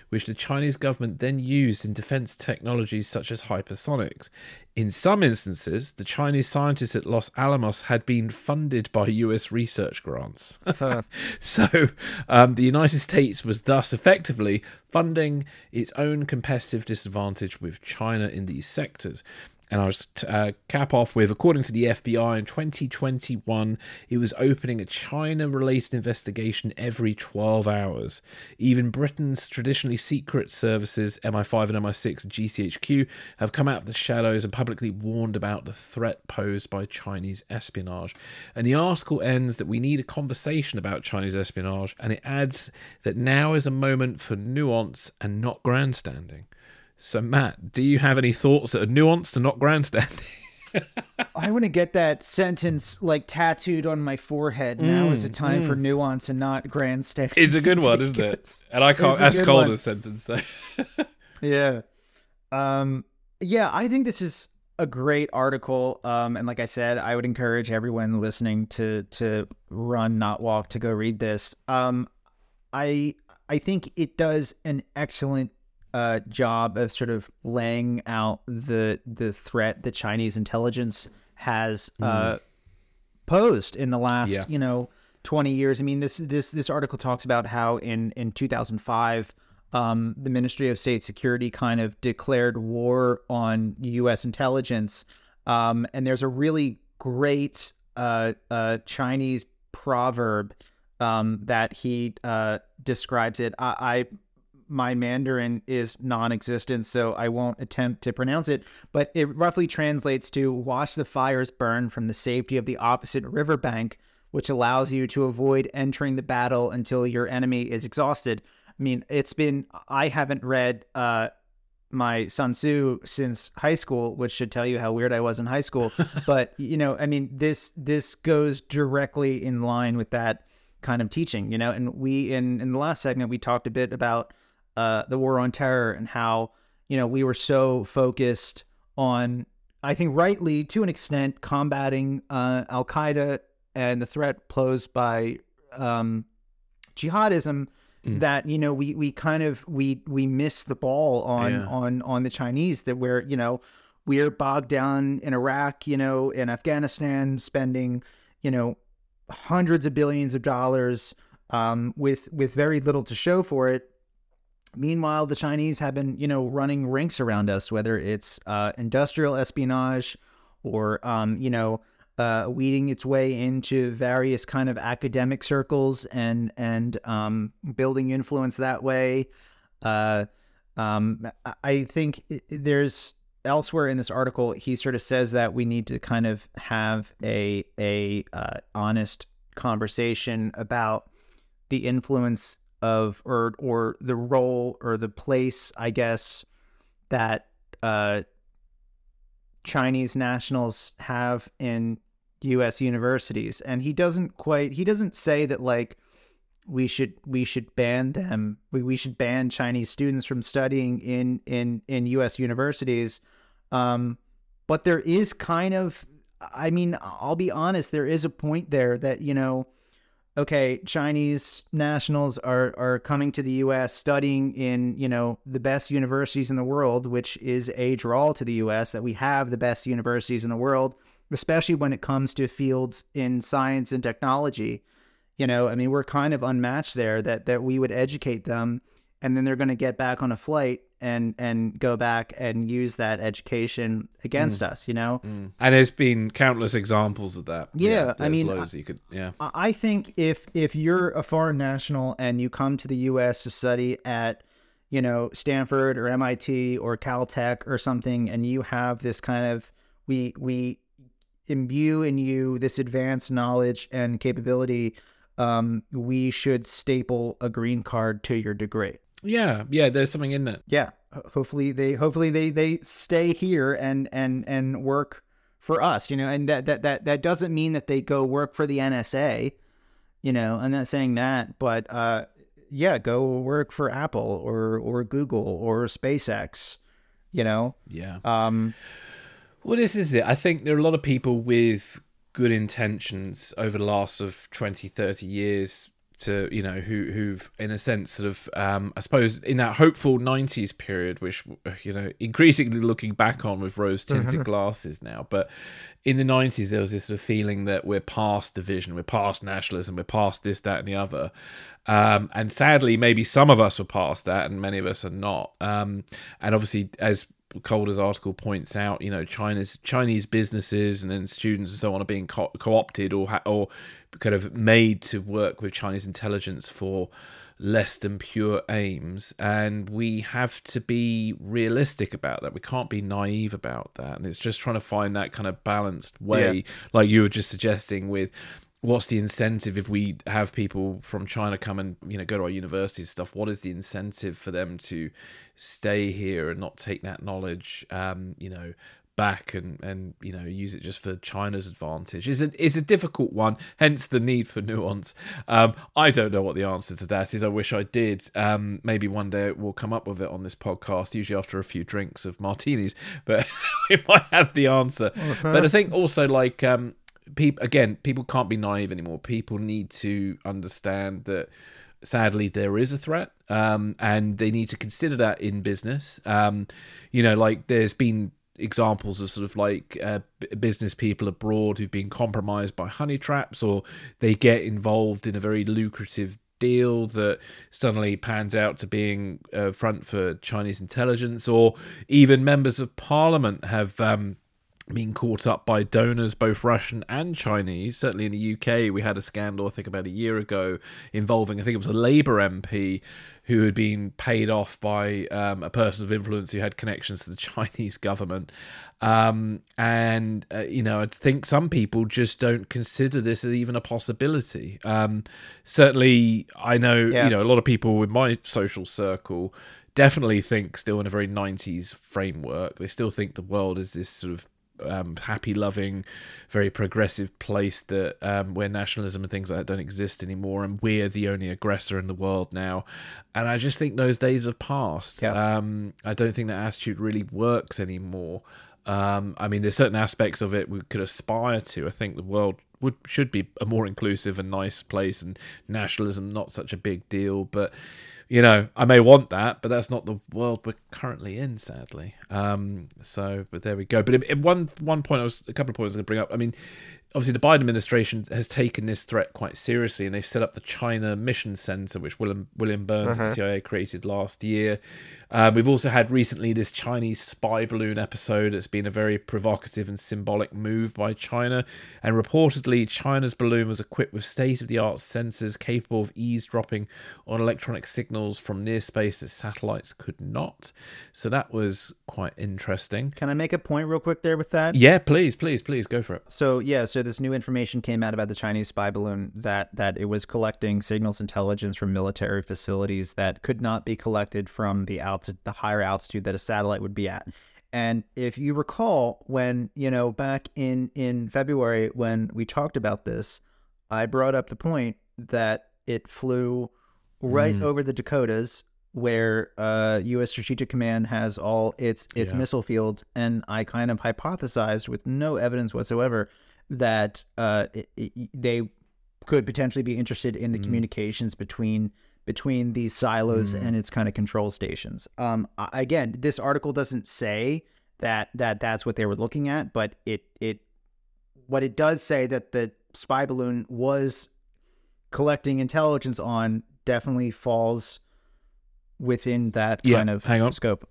which the Chinese government then used in defense technologies such as hypersonics. In some instances, the Chinese scientists at Los Alamos had been funded by US research grants. (laughs) so um, the United States was thus effectively funding its own competitive disadvantage with China in these sectors. And I'll just uh, cap off with according to the FBI in 2021, it was opening a China related investigation every 12 hours. Even Britain's traditionally secret services, MI5 and MI6 GCHQ, have come out of the shadows and publicly warned about the threat posed by Chinese espionage. And the article ends that we need a conversation about Chinese espionage, and it adds that now is a moment for nuance and not grandstanding. So, Matt, do you have any thoughts that are nuanced and not grandstanding? (laughs) I want to get that sentence like tattooed on my forehead. now is a time Mm. for nuance and not grandstanding. it's a good one, isn't it? (laughs) And I can't a ask good Calder's sentence. So. (laughs) Yeah. Um yeah, I think this is a great article. Um and like I said, I would encourage everyone listening to to run not walk to go read this. Um I I think it does an excellent uh job of sort of laying out the the threat that Chinese intelligence has uh posed in the last, Yeah. you know, 20 years. I mean, this this this article talks about how in in 2005 um, the Ministry of State Security kind of declared war on U.S. intelligence. Um, and there's a really great uh, uh, Chinese proverb um, that he uh, describes it. I, I my Mandarin is non-existent, so I won't attempt to pronounce it. But it roughly translates to "watch the fires burn from the safety of the opposite riverbank." Which allows you to avoid entering the battle until your enemy is exhausted. I mean, it's been I haven't read uh, my Sun Tzu since high school, which should tell you how weird I was in high school. (laughs) but you know, I mean, this this goes directly in line with that kind of teaching, you know. And we in in the last segment we talked a bit about uh, the war on terror and how you know we were so focused on, I think rightly to an extent, combating uh, Al Qaeda and the threat posed by um, jihadism mm. that you know we we kind of we we miss the ball on yeah. on on the Chinese that where you know we're bogged down in Iraq, you know, in Afghanistan, spending you know hundreds of billions of dollars um, with with very little to show for it. Meanwhile, the Chinese have been, you know, running rinks around us, whether it's uh, industrial espionage or, um, you know, uh, weeding its way into various kind of academic circles and and um, building influence that way. Uh, um, I think there's elsewhere in this article he sort of says that we need to kind of have a a uh, honest conversation about the influence of or or the role or the place I guess that uh, Chinese nationals have in U.S. universities, and he doesn't quite. He doesn't say that like we should we should ban them. We we should ban Chinese students from studying in in in U.S. universities. Um, but there is kind of. I mean, I'll be honest. There is a point there that you know okay, Chinese nationals are are coming to the U.S. studying in you know the best universities in the world, which is a draw to the U.S. that we have the best universities in the world, especially when it comes to fields in science and technology. You know, I mean, we're kind of unmatched there. That that we would educate them, and then they're going to get back on a flight and and go back and use that education against mm. us you know mm. and there's been countless examples of that yeah, yeah i mean loads you could yeah i think if if you're a foreign national and you come to the us to study at you know stanford or mit or caltech or something and you have this kind of we we imbue in you this advanced knowledge and capability um, we should staple a green card to your degree yeah, yeah, there's something in that. Yeah. Hopefully they hopefully they they stay here and and and work for us, you know, and that that that that doesn't mean that they go work for the NSA, you know. I'm not saying that, but uh yeah, go work for Apple or or Google or SpaceX, you know. Yeah. Um well, this is it. I think there are a lot of people with good intentions over the last of 20, 30 years to you know who who've in a sense sort of um, I suppose in that hopeful '90s period, which you know increasingly looking back on with rose tinted mm-hmm. glasses now, but in the '90s there was this sort of feeling that we're past division, we're past nationalism, we're past this, that, and the other, um, and sadly maybe some of us were past that, and many of us are not. Um, and obviously, as Calder's article points out, you know, China's Chinese businesses and then students and so on are being co- opted or ha- or kind of made to work with Chinese intelligence for less than pure aims. And we have to be realistic about that. We can't be naive about that. And it's just trying to find that kind of balanced way yeah. like you were just suggesting with what's the incentive if we have people from China come and you know go to our universities stuff? What is the incentive for them to stay here and not take that knowledge, um, you know, back and and you know use it just for China's advantage? Is it is a difficult one. Hence the need for nuance. Um, I don't know what the answer to that is. I wish I did. Um, maybe one day we'll come up with it on this podcast. Usually after a few drinks of martinis, but (laughs) we might have the answer. But I think also like um, people again, people can't be naive anymore. People need to understand that sadly there is a threat um, and they need to consider that in business um, you know like there's been examples of sort of like uh, business people abroad who've been compromised by honey traps or they get involved in a very lucrative deal that suddenly pans out to being a front for Chinese intelligence, or even members of parliament have. Um, being caught up by donors, both Russian and Chinese. Certainly in the UK, we had a scandal, I think, about a year ago involving, I think it was a Labour MP who had been paid off by um, a person of influence who had connections to the (laughs) Chinese government. Um, and, uh, you know, I think some people just don't consider this as even a possibility. Um, certainly, I know, Yeah. you know, a lot of people in my social circle definitely think still in a very 90s framework. They still think the world is this sort of um, happy, loving, very progressive place that um, where nationalism and things like that don't exist anymore, and we're the only aggressor in the world now. And I just think those days have passed. Yeah. Um, I don't think that attitude really works anymore. Um, I mean, there's certain aspects of it we could aspire to. I think the world would should be a more inclusive and nice place, and nationalism not such a big deal. But you know, I may want that, but that's not the world we're currently in, sadly. Um, so, but there we go. But in, in one one point, I was a couple of points I'm going to bring up. I mean, obviously, the Biden administration has taken this threat quite seriously, and they've set up the China Mission Center, which William William Burns at CIA created last year. Um, we've also had recently this Chinese spy balloon episode. It's been a very provocative and symbolic move by China. And reportedly, China's balloon was equipped with state of the art sensors capable of eavesdropping on electronic signals from near space that satellites could not. So that was quite interesting. Can I make a point real quick there with that? Yeah, please, please, please go for it. So yeah, so this new information came out about the Chinese spy balloon that that it was collecting signals intelligence from military facilities that could not be collected from the altitude, the higher altitude that a satellite would be at. And if you recall, when you know back in in February when we talked about this, I brought up the point that it flew right over the Dakotas where uh, U.S. Strategic Command has all its its Yeah. missile fields, and I kind of hypothesized with no evidence whatsoever that uh, it, it, they could potentially be interested in the communications between between these silos and its kind of control stations. Um, again, this article doesn't say that that that's what they were looking at, but it it what it does say that the spy balloon was collecting intelligence on definitely falls within that Yeah, kind of hang on. scope.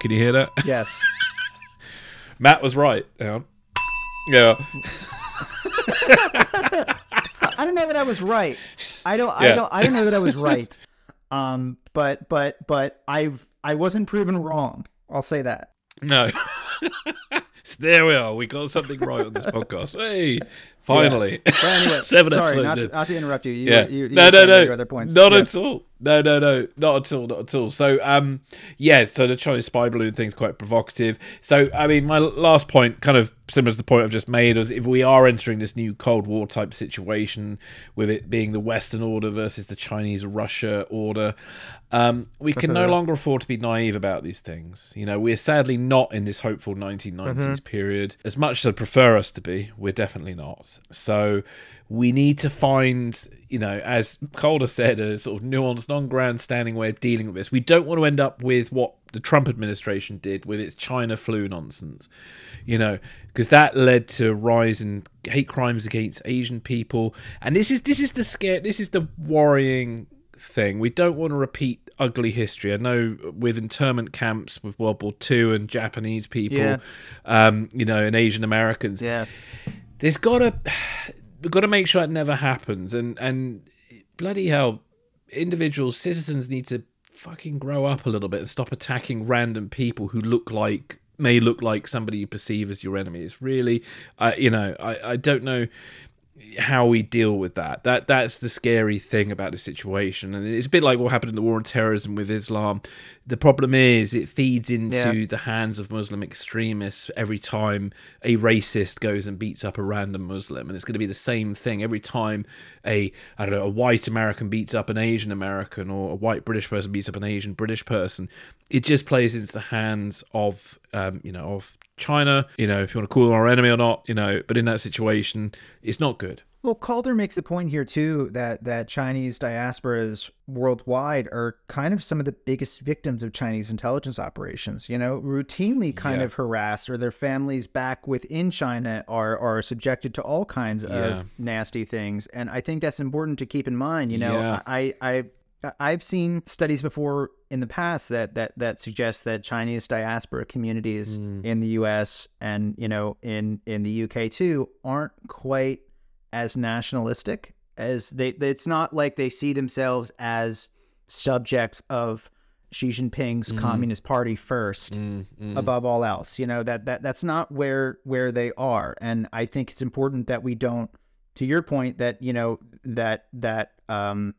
Can you hear that? (laughs) Yes. Matt was right. Hang on. Yeah. (laughs) I don't know that I was right. I don't. Yeah. I don't. I don't know that I was right. (laughs) Um, but but but I've I wasn't proven wrong. I'll say that. No. so (laughs) there we are. We got something right on this podcast. Hey, finally. But anyway, (laughs) Seven sorry, episodes not to, not to interrupt you. you yeah. You, you no, no, no. your Other points. Not Yeah. at all. No, no, no. Not at all. Not at all. So, um, yeah. So the Chinese spy balloon thing's quite provocative. So, I mean, my last point, kind of similar to the point I've just made, is if we are entering this new Cold War type situation with it being the Western order versus the Chinese Russia order, um, we can no longer afford to be naive about these things. You know, we're sadly not in this hopeful 1990s period. As much as I'd prefer us to be, we're definitely not. So we need to find, you know, as Calder said, a sort of nuanced, non grandstanding way of dealing with this. We don't want to end up with what the Trump administration did with its China flu nonsense, you know, because that led to a rise in hate crimes against Asian people. And this is this is the scare. This is the worrying thing. We don't want to repeat ugly history. I know with internment camps with World War II and Japanese people, Yeah. um, you know, and Asian Americans Yeah. There's got to we've (sighs) got to make sure it never happens and and bloody hell individuals citizens need to fucking grow up a little bit and stop attacking random people who look like may look like somebody you perceive as your enemy it's really uh, you know I, I don't know how we deal with that. That that's the scary thing about the situation, and it's a bit like what happened in the war on terrorism with Islam. The problem is it feeds into Yeah. the hands of Muslim extremists every time a racist goes and beats up a random Muslim, and it's going to be the same thing every time a I don't know a white American beats up an Asian American or a white British person beats up an Asian British person. It just plays into the hands of um, you know of China. You know if you want to call them our enemy or not, you know, but in that situation, it's not good. Well, Calder makes the point here too that that Chinese diasporas worldwide are kind of some of the biggest victims of Chinese intelligence operations. You know, routinely kind Yeah. of harassed, or their families back within China are are subjected to all kinds Yeah. of nasty things. And I think that's important to keep in mind. You know, Yeah. I I I've seen studies before in the past that that that suggest that Chinese diaspora communities Mm. in the U.S. and you know in in the U.K. too aren't quite as nationalistic as they. It's not like they see themselves as subjects of Xi Jinping's Communist Party first Mm, mm. above all else. You know that that that's not where where they are, and I think it's important that we don't. To your point, that you know that that um,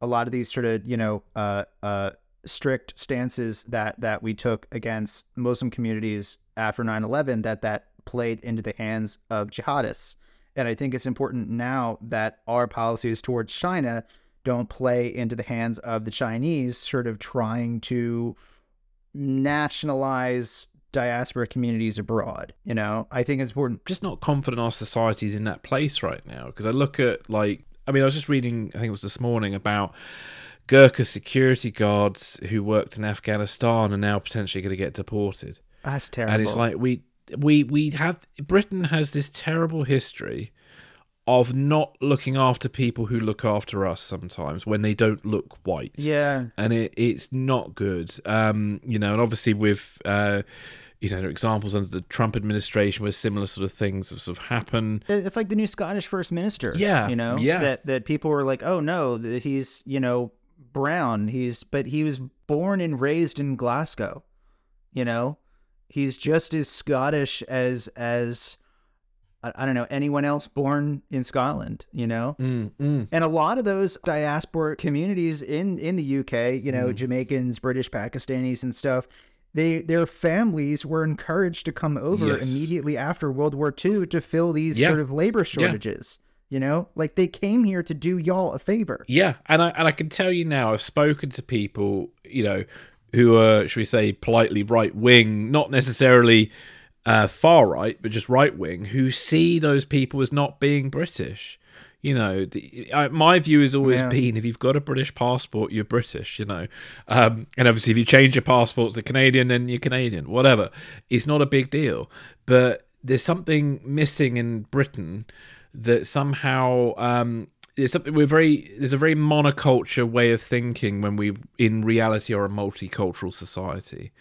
a lot of these sort of you know uh uh strict stances that that we took against Muslim communities after 9/11 that that played into the hands of jihadists. And I think it's important now that our policies towards China don't play into the hands of the Chinese, sort of trying to nationalize diaspora communities abroad. You know, I think it's important. just not confident our society's in that place right now because I look at like I mean I was just reading I think it was this morning about Gurkha security guards who worked in Afghanistan are now potentially going to get deported That's terrible. and it's like we we we have Britain has this terrible history of not looking after people who look after us sometimes when they don't look white yeah, and it, it's not good. Um, you know, and obviously with uh, you know, there are examples under the Trump administration where similar sort of things have sort of happened. It's like the new Scottish first minister. Yeah, you know, yeah. that that people were like, oh no, he's you know brown. He's but he was born and raised in Glasgow. You know, he's just as Scottish as as I, I don't know anyone else born in Scotland. You know, Mm, and a lot of those diaspora communities in in the UK, you know, Mm. Jamaicans, British, Pakistanis, and stuff. They their families were encouraged to come over Yes. immediately after World War II to fill these Yeah. sort of labor shortages. You know, like they came here to do y'all a favor. Yeah, and I and I can tell you now, I've spoken to people, you know, who are, should we say, politely right wing, not necessarily uh, far right, but just right wing, who see those people as not being British. You know, the, I, my view has always Yeah. been if you've got a British passport, you're British. You know, um, and obviously if you change your passport to Canadian, then you're Canadian. Whatever, it's not a big deal. But there's something missing in Britain that somehow um, there's something we're very there's a very monoculture way of thinking when we in reality are a multicultural society.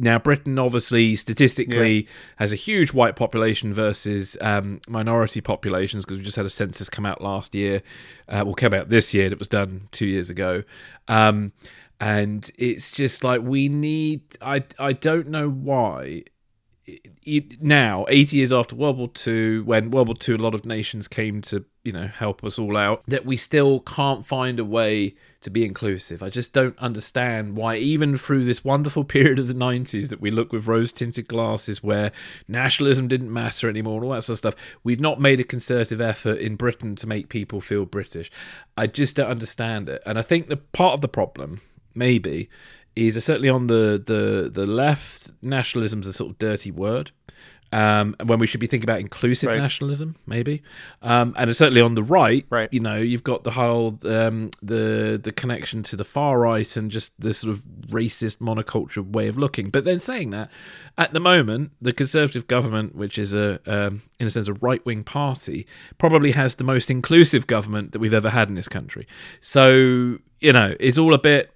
Now, Britain obviously statistically has a huge white population versus um, minority populations because we just had a census come out last year. Uh, well, came out this year. It was done two years ago, um, and it's just like we need. I I don't know why it, now, 80 years after World War II, when World War II, a lot of nations came to, you know, help us all out, that we still can't find a way to be inclusive. I just don't understand why, even through this wonderful (laughs) period of the 90s that we look with rose tinted glasses where nationalism didn't matter anymore and all that sort of stuff, we've not made a concerted effort in Britain to make people feel British. I just don't understand it. And I think the part of the problem, maybe, is certainly on the the the left, nationalism's a sort of dirty word. Um, and when we should be thinking about inclusive Right. nationalism, maybe, um, and certainly on the right, Right. you know, you've got the whole um, the the connection to the far right and just the sort of racist monoculture way of looking. But then saying that, at the moment, the Conservative government, which is a um, in a sense a right wing party, probably has the most inclusive government that we've ever had in this country. So you know, it's all a bit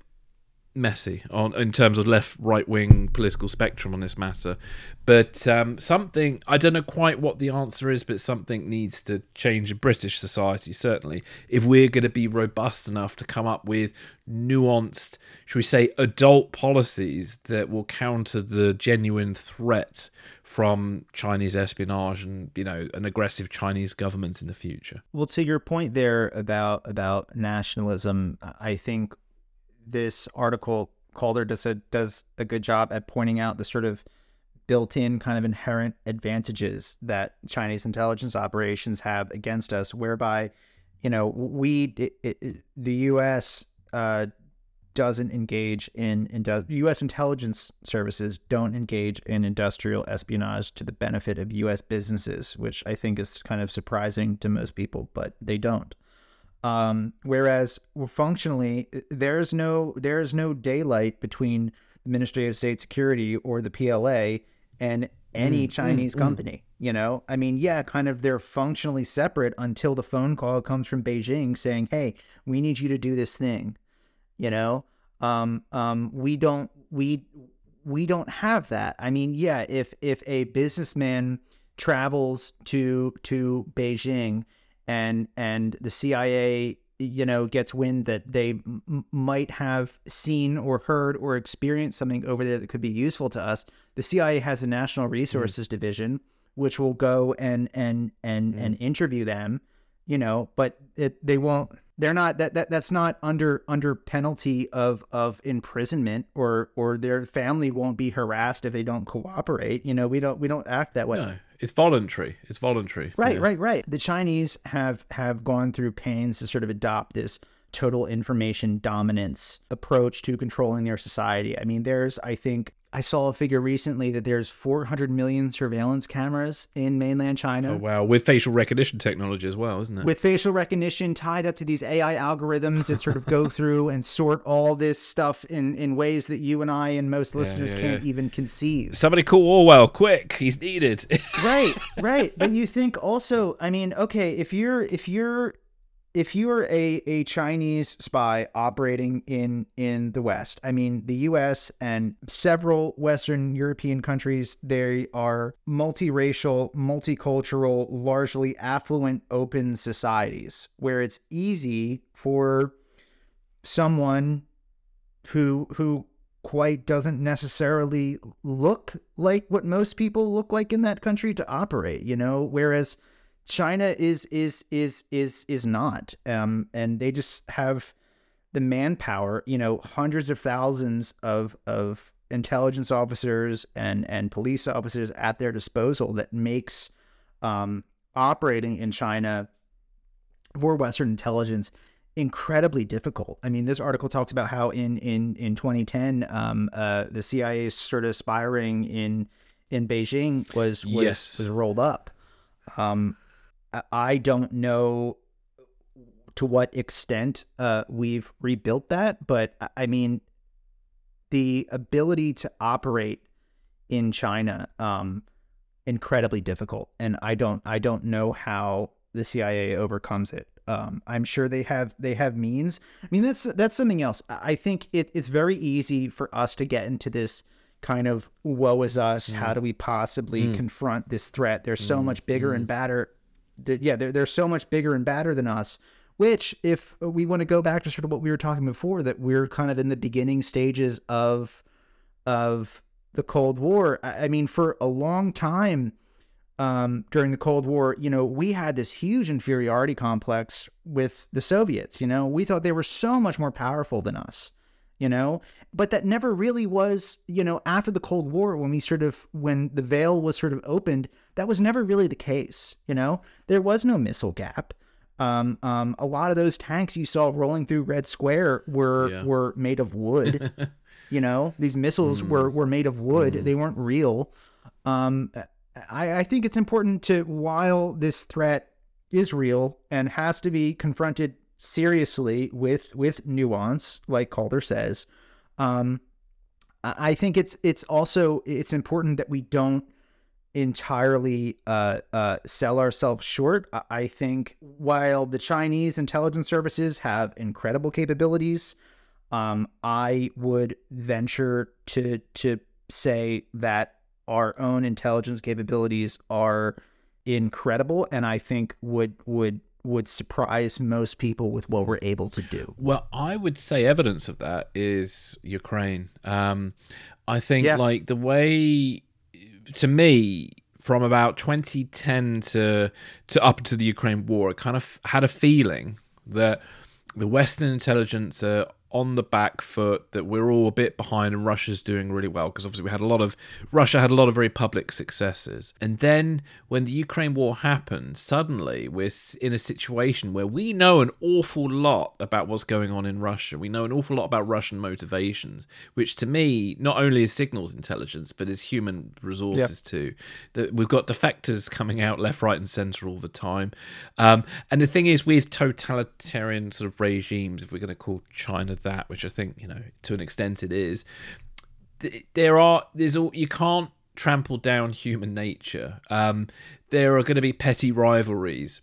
messy on in terms of left right wing political spectrum on this matter. But um, something i don't know quite what the answer is but something needs to change in british society certainly if we're going to be robust enough to come up with nuanced should we say adult policies that will counter the genuine threat from chinese espionage and you know an aggressive chinese government in the future. Well, to your point there about about nationalism, I think this article Calder does a does a good job at pointing out the sort of built-in kind of inherent advantages that Chinese intelligence operations have against us, whereby you know we it, it, the U.S. Uh, doesn't engage in indu- U.S. intelligence services don't engage in industrial espionage to the benefit of U.S. businesses, which I think is kind of surprising to most people, but they don't. Um, whereas functionally, there's no there's no daylight between the Ministry of State Security or the PLA and any mm, Chinese mm, company. Mm. You know, I mean, yeah, kind of they're functionally separate until the phone call comes from Beijing saying, "Hey, we need you to do this thing." You know, um, um, we don't we we don't have that. I mean, yeah, if if a businessman travels to to Beijing and and the CIA you know gets wind that they m- might have seen or heard or experienced something over there that could be useful to us the CIA has a national resources mm. division which will go and and and mm. and interview them you know but it, they won't they're not that, that that's not under under penalty of of imprisonment or or their family won't be harassed if they don't cooperate you know we don't we don't act that way no it's voluntary. It's voluntary. Right yeah. right right. The chinese have have gone through pains to sort of adopt this total information dominance approach to controlling their society. I mean there's i think I saw a figure recently that there's 400 million surveillance cameras in mainland China. Oh, wow. With facial recognition technology as well, isn't it? With facial recognition tied up to these AI algorithms that sort of go (laughs) through and sort all this stuff in, in ways that you and I and most listeners yeah, yeah, can't yeah. even conceive. Somebody call Orwell, quick. He's needed. right, right. (laughs) But you think also, I mean, okay, if you're if you're if you are a, a Chinese spy operating in in the West, I mean the US and several Western European countries, they are multiracial, multicultural, largely affluent, open societies where it's easy for someone who who quite doesn't necessarily look like what most people look like in that country to operate, you know, whereas China is is is is is not, um, and they just have the manpower. You know, hundreds of thousands of of intelligence officers and and police officers at their disposal that makes um, operating in China for Western intelligence incredibly difficult. I mean, this article talks about how in in in 2010, um, uh, the CIA's sort of spying in in Beijing was was yes. was rolled up. Um, I don't know to what extent uh, we've rebuilt that, but I mean, the ability to operate in China, um, incredibly difficult, and I don't, I don't know how the CIA overcomes it. Um, I'm sure they have they have means. I mean, that's that's something else. I think it, it's very easy for us to get into this kind of woe is us. Mm. How do we possibly mm. confront this threat? They're so mm. much bigger and mm. badder yeah, they're they're so much bigger and badder than us. Which, if we want to go back to sort of what we were talking before, that we're kind of in the beginning stages of of the Cold War. I, mean, for a long time um, during the Cold War, you know, we had this huge inferiority complex with the Soviets. You know, we thought they were so much more powerful than us you know but that never really was you know after the cold war when we sort of when the veil was sort of opened that was never really the case you know there was no missile gap um, um, a lot of those tanks you saw rolling through red square were yeah. were made of wood (laughs) you know these missiles mm. were were made of wood mm. they weren't real um, I, I think it's important to while this threat is real and has to be confronted seriously with with nuance, like Calder says. Um, I think it's it's also it's important that we don't entirely uh, uh, sell ourselves short. I think while the Chinese intelligence services have incredible capabilities, um, I would venture to to say that our own intelligence capabilities are incredible, and I think would would would surprise most people with what we're able to do. Well, I would say evidence of that is Ukraine. Um, I think yeah. like the way to me from about 2010 to to up to the Ukraine war, it kind of had a feeling that the Western intelligence on the back foot, that we're all a bit behind, and Russia's doing really well because obviously we had a lot of Russia had a lot of very public successes. And then when the Ukraine war happened, suddenly we're in a situation where we know an awful lot about what's going on in Russia. We know an awful lot about Russian motivations, which to me not only is signals intelligence but is human resources too. That we've got defectors coming out left, right, and centre all the time. Um, and the thing is, with totalitarian sort of regimes, if we're going to call China that, which I think you know to an extent it is, there are there's all you can't trample down human nature. Um, there are going to be petty rivalries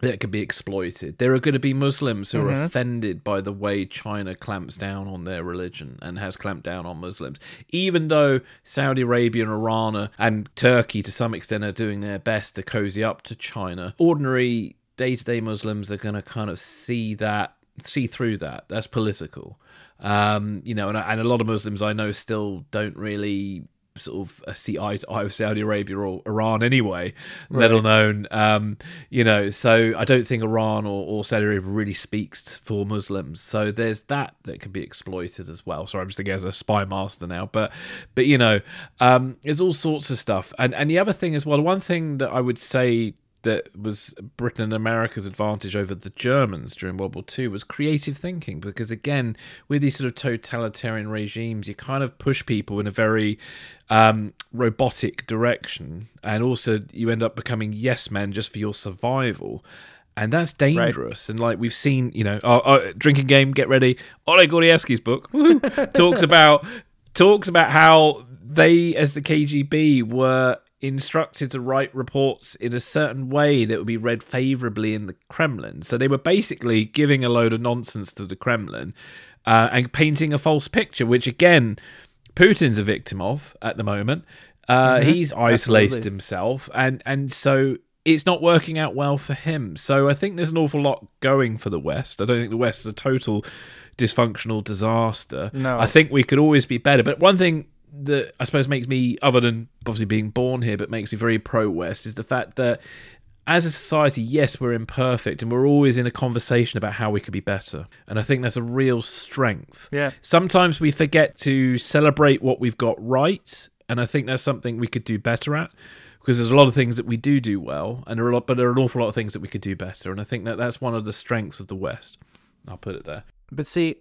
that can be exploited. There are going to be Muslims who mm-hmm. are offended by the way China clamps down on their religion and has clamped down on Muslims. Even though Saudi Arabia and Iran and Turkey, to some extent, are doing their best to cozy up to China, ordinary day to day Muslims are going to kind of see that, see through that. That's political. Um, you know, and, and a lot of Muslims I know still don't really sort of uh, see eye to eye with Saudi Arabia or Iran anyway, right. let alone, um, you know, so I don't think Iran or, or Saudi Arabia really speaks for Muslims. So there's that that can be exploited as well. Sorry, I'm just thinking as a spy master now, but, but you know, um, there's all sorts of stuff. And, and the other thing as well, one thing that I would say that was Britain and America's advantage over the Germans during World War II was creative thinking. Because again, with these sort of totalitarian regimes, you kind of push people in a very um, robotic direction, and also you end up becoming yes men just for your survival. And that's dangerous. Right. And like we've seen, you know, our, our drinking game, get ready. Oleg Gordievsky's book (laughs) talks about talks about how they, as the KGB, were instructed to write reports in a certain way that would be read favorably in the Kremlin. So they were basically giving a load of nonsense to the Kremlin uh, and painting a false picture, which again, Putin's a victim of at the moment. Uh, mm-hmm. He's isolated Absolutely. himself, and and so it's not working out well for him. So I think there's an awful lot going for the West. I don't think the West is a total dysfunctional disaster. No, I think we could always be better. But one thing that I suppose makes me, other than obviously being born here, but makes me very pro West is the fact that as a society, yes, we're imperfect and we're always in a conversation about how we could be better. And I think that's a real strength. Yeah. Sometimes we forget to celebrate what we've got right. And I think that's something we could do better at because there's a lot of things that we do do well, and there are a lot, but there are an awful lot of things that we could do better. And I think that that's one of the strengths of the West. I'll put it there. But see,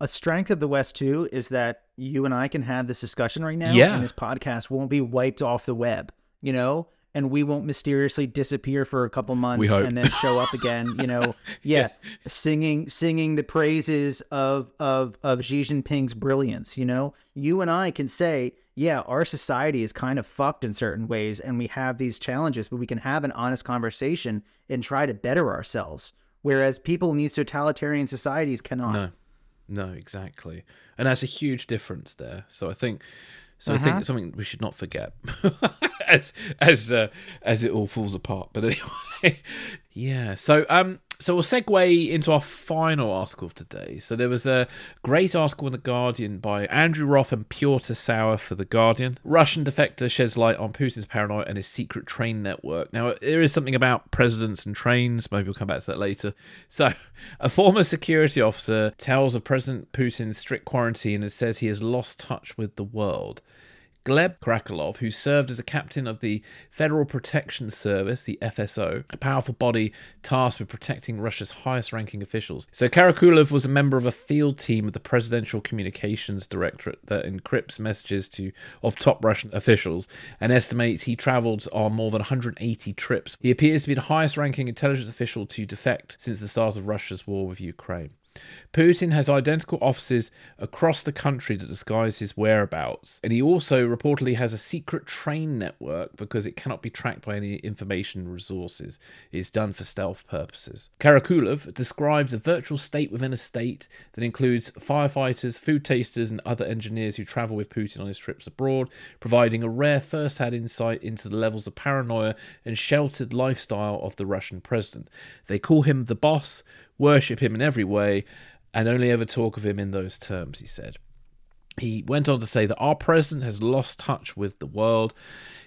a strength of the West too is that you and I can have this discussion right now, yeah. and this podcast won't be wiped off the web, you know, and we won't mysteriously disappear for a couple months and then show up again, you know, (laughs) yeah, yeah, singing singing the praises of of of Xi Jinping's brilliance, you know. You and I can say, yeah, our society is kind of fucked in certain ways, and we have these challenges, but we can have an honest conversation and try to better ourselves. Whereas people in these totalitarian societies cannot. No. No, exactly, and that's a huge difference there. So I think, so uh-huh. I think it's something we should not forget (laughs) as as uh, as it all falls apart. But anyway, (laughs) yeah. So um, so we'll segue into our final article of today. So there was a great article in The Guardian by Andrew Roth and Pjotr Sauer for The Guardian. Russian defector sheds light on Putin's paranoia and his secret train network. Now, there is something about presidents and trains. Maybe we'll come back to that later. So, a former security officer tells of President Putin's strict quarantine and says he has lost touch with the world. Gleb Karakulov, who served as a captain of the Federal Protection Service, the FSO, a powerful body tasked with protecting Russia's highest ranking officials. So Karakulov was a member of a field team of the Presidential Communications Directorate that encrypts messages to of top Russian officials and estimates he traveled on more than 180 trips. He appears to be the highest ranking intelligence official to defect since the start of Russia's war with Ukraine. Putin has identical offices across the country to disguise his whereabouts, and he also reportedly has a secret train network because it cannot be tracked by any information resources. It's done for stealth purposes. Karakulov describes a virtual state within a state that includes firefighters, food tasters, and other engineers who travel with Putin on his trips abroad, providing a rare first hand insight into the levels of paranoia and sheltered lifestyle of the Russian president. They call him the boss, worship him in every way, and only ever talk of him in those terms, he said. He went on to say that our president has lost touch with the world.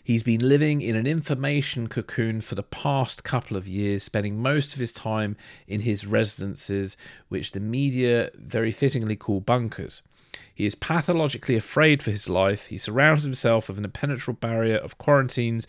He's been living in an information cocoon for the past couple of years, spending most of his time in his residences, which the media very fittingly call bunkers. He is pathologically afraid for his life. He surrounds himself with an impenetrable barrier of quarantines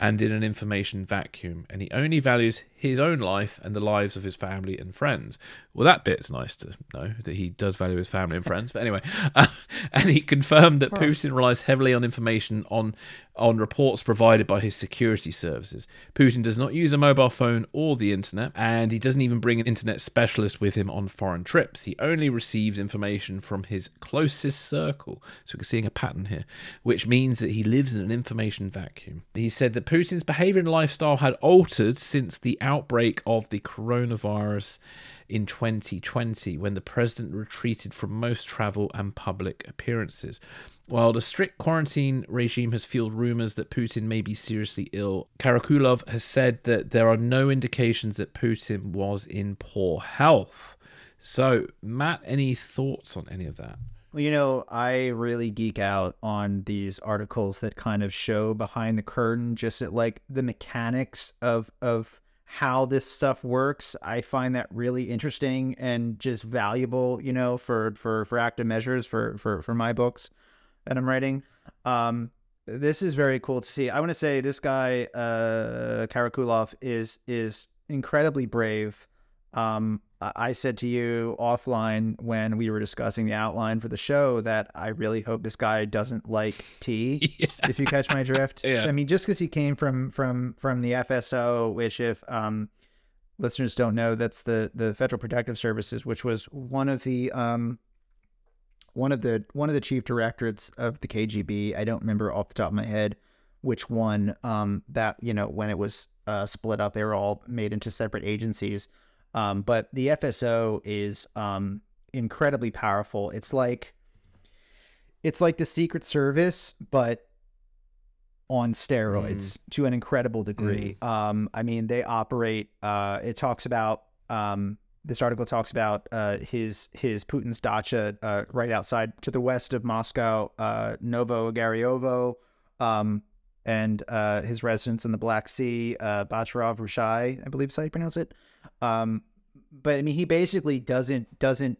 and in an information vacuum, and he only values his own life and the lives of his family and friends. Well, that bit's nice to know that he does value his family and friends. But anyway, uh, (laughs) and he confirmed that Putin relies heavily on information on on reports provided by his security services. Putin does not use a mobile phone or the internet, and he doesn't even bring an internet specialist with him on foreign trips. He only receives information from his closest circle. So we're seeing a pattern here, which means that he lives in an information vacuum. He said that Putin's behavior and lifestyle had altered since the outbreak of the coronavirus in 2020 when the president retreated from most travel and public appearances. While the strict quarantine regime has fueled rumors that Putin may be seriously ill, Karakulov has said that there are no indications that Putin was in poor health. So, Matt, any thoughts on any of that? Well, you know, I really geek out on these articles that kind of show behind the curtain just at like the mechanics of of how this stuff works. I find that really interesting and just valuable, you know, for for for active measures for for for my books that I'm writing. Um, this is very cool to see. I want to say this guy, uh, Karakulov, is is incredibly brave. Um, I said to you offline when we were discussing the outline for the show that I really hope this guy doesn't like (laughs) tea. yeah. If you catch my drift, (laughs) yeah. I mean, just because he came from from from the FSO, which if um, listeners don't know, that's the the Federal Protective Services, which was one of the um, one of the one of the chief directorates of the KGB. I don't remember off the top of my head which one. Um, that you know when it was uh, split up, they were all made into separate agencies. Um, but the FSO is um, incredibly powerful. It's like it's like the Secret Service, but on steroids mm. to an incredible degree. Mm. Um, I mean, they operate. Uh, it talks about um, this article talks about uh, his his Putin's dacha uh, right outside to the west of Moscow, uh, Novo um, and uh, his residence in the Black Sea, uh, Bocharov Ruchei, I believe is how you pronounce it. Um, but I mean, he basically doesn't doesn't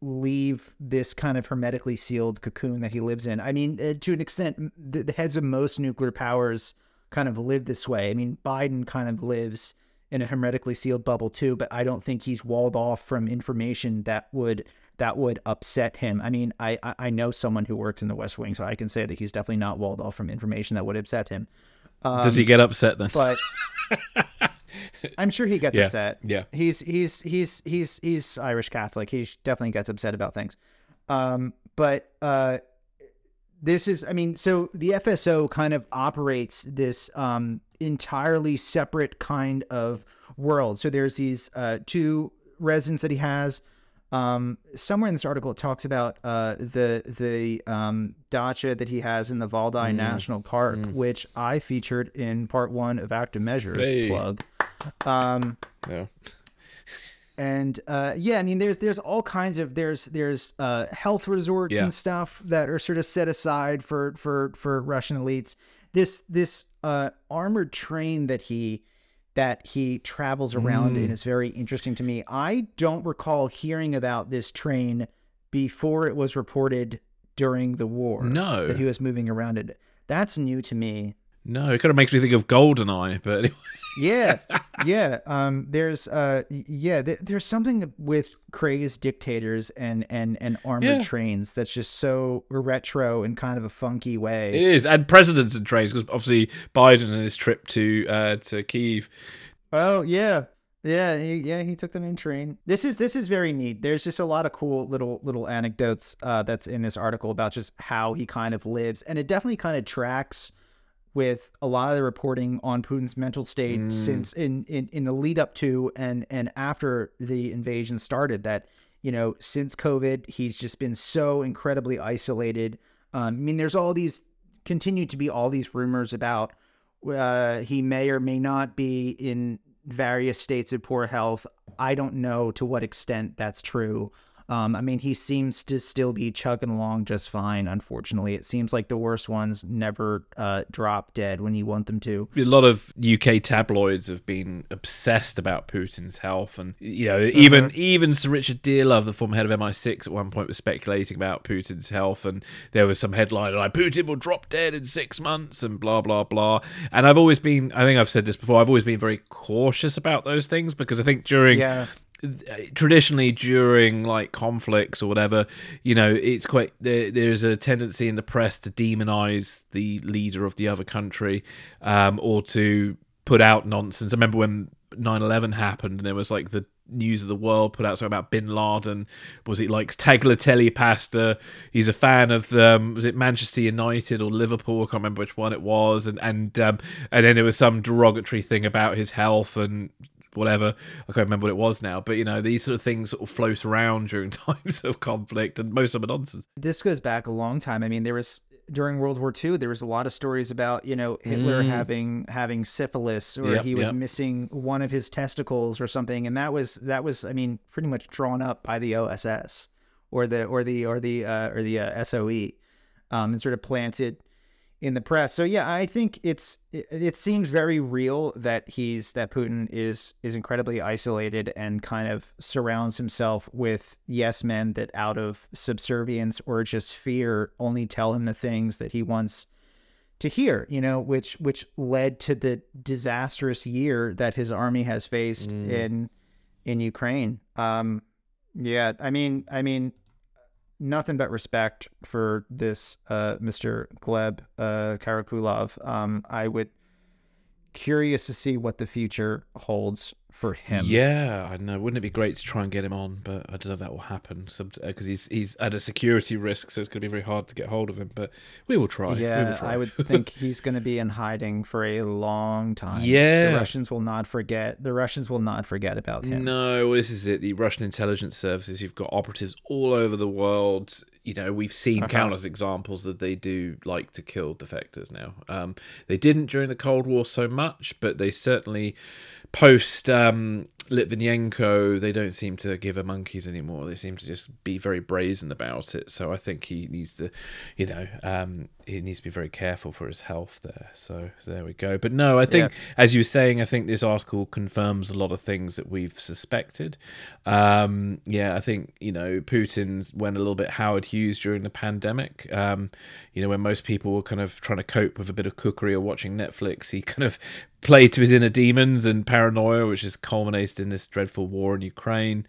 leave this kind of hermetically sealed cocoon that he lives in. I mean, uh, to an extent, the, the heads of most nuclear powers kind of live this way. I mean, Biden kind of lives in a hermetically sealed bubble too, but I don't think he's walled off from information that would that would upset him. I mean, I I know someone who works in the West Wing, so I can say that he's definitely not walled off from information that would upset him. Um, Does he get upset then? But (laughs) I'm sure he gets yeah, upset. Yeah, he's he's he's he's he's Irish Catholic. He definitely gets upset about things. Um, but uh, this is, I mean, so the FSO kind of operates this um, entirely separate kind of world. So there's these uh, two residents that he has. Um, somewhere in this article, it talks about uh, the the um, dacha that he has in the Valdai mm. National Park, mm. which I featured in part one of Active Measures. Hey. Plug. Um, yeah (laughs) and uh, yeah, I mean, there's there's all kinds of there's there's uh, health resorts yeah. and stuff that are sort of set aside for for for Russian elites. This this uh, armored train that he that he travels around mm. in is very interesting to me. I don't recall hearing about this train before it was reported during the war. No, that he was moving around it. That's new to me. No, it kind of makes me think of Goldeneye, but anyway. yeah, (laughs) yeah. Um, there's uh, yeah, th- there's something with crazed dictators and and and armored yeah. trains that's just so retro in kind of a funky way. It is, and presidents and trains because obviously Biden and his trip to uh to Kiev. Oh yeah, yeah, he, yeah, he took the main train. This is this is very neat. There's just a lot of cool little little anecdotes uh, that's in this article about just how he kind of lives, and it definitely kind of tracks with a lot of the reporting on Putin's mental state mm. since in, in in the lead up to and and after the invasion started that you know since COVID he's just been so incredibly isolated. Um, I mean, there's all these continue to be all these rumors about uh, he may or may not be in various states of poor health. I don't know to what extent that's true. Um, I mean, he seems to still be chugging along just fine. Unfortunately, it seems like the worst ones never uh, drop dead when you want them to. A lot of UK tabloids have been obsessed about Putin's health, and you know, even Mm-hmm. even Sir Richard Dearlove, the former head of MI6, at one point was speculating about Putin's health, and there was some headline like Putin will drop dead in six months, and blah blah blah. And I've always been, I think I've said this before, I've always been very cautious about those things because I think during Yeah. Traditionally during like conflicts or whatever you know it's quite there, there's a tendency in the press to demonize the leader of the other country um, or to put out nonsense. I remember when 9-11 happened and there was like the news of the world put out something about bin laden. Was it like tagliatelle pasta? He's a fan of um, was it manchester united or liverpool? I can't remember which one it was. And and um, and then there was some derogatory thing about his health and whatever. I can't remember what it was now, but you know, these sort of things sort of float around during (laughs) times of conflict, and most of them are nonsense. This goes back a long time. I mean, there was during World War II, there was a lot of stories about you know Hitler having having syphilis, or Mm. Yep, he was yep. missing one of his testicles or something, and that was that was I mean pretty much drawn up by the OSS or the or the or the uh, or the uh, SOE, um, and sort of planted in the press. So yeah, I think it's it, it seems very real that he's that Putin is is incredibly isolated and kind of surrounds himself with yes men that out of subservience or just fear only tell him the things that he wants to hear, you know, which which led to the disastrous year that his army has faced in in Ukraine. Um yeah, I mean I mean nothing but respect for this uh, Mr. Gleb uh, Karakulov. Um, I would curious to see what the future holds for him. Yeah, I know. Wouldn't it be great to try and get him on? But I don't know if that will happen because he's he's at a security risk, so it's going to be very hard to get hold of him. But we will try. we will Yeah, try. I would (laughs) think he's going to be in hiding for a long time. Yeah. the Russians will not forget. The Russians will not forget about him. No, this is it. The Russian intelligence services, you've got operatives all over the world. You know, we've seen Uh-huh. countless examples that they do like to kill defectors now. Um, they didn't during the Cold War so much, but they certainly post um, Litvinenko, they don't seem to give a monkeys anymore. They seem to just be very brazen about it. So I think he needs to, you know, um, he needs to be very careful for his health there. So, so there we go. But no, I think, as you were saying, I think this article confirms a lot of things that we've suspected. Um, yeah, I think, you know, Putin went a little bit Howard Hughes during the pandemic. Um, you know, when most people were kind of trying to cope with a bit of cookery or watching Netflix, he kind of (laughs) played to his inner demons and paranoia, which has culminated in this dreadful war in Ukraine.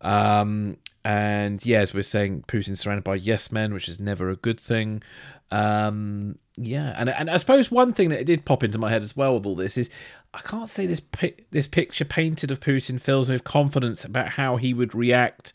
Um, and yeah, as we're saying, Putin's surrounded by yes men, which is never a good thing. Um, yeah, and and I suppose one thing that did pop into my head as well with all this is I can't say this this picture painted of Putin fills me with confidence about how he would react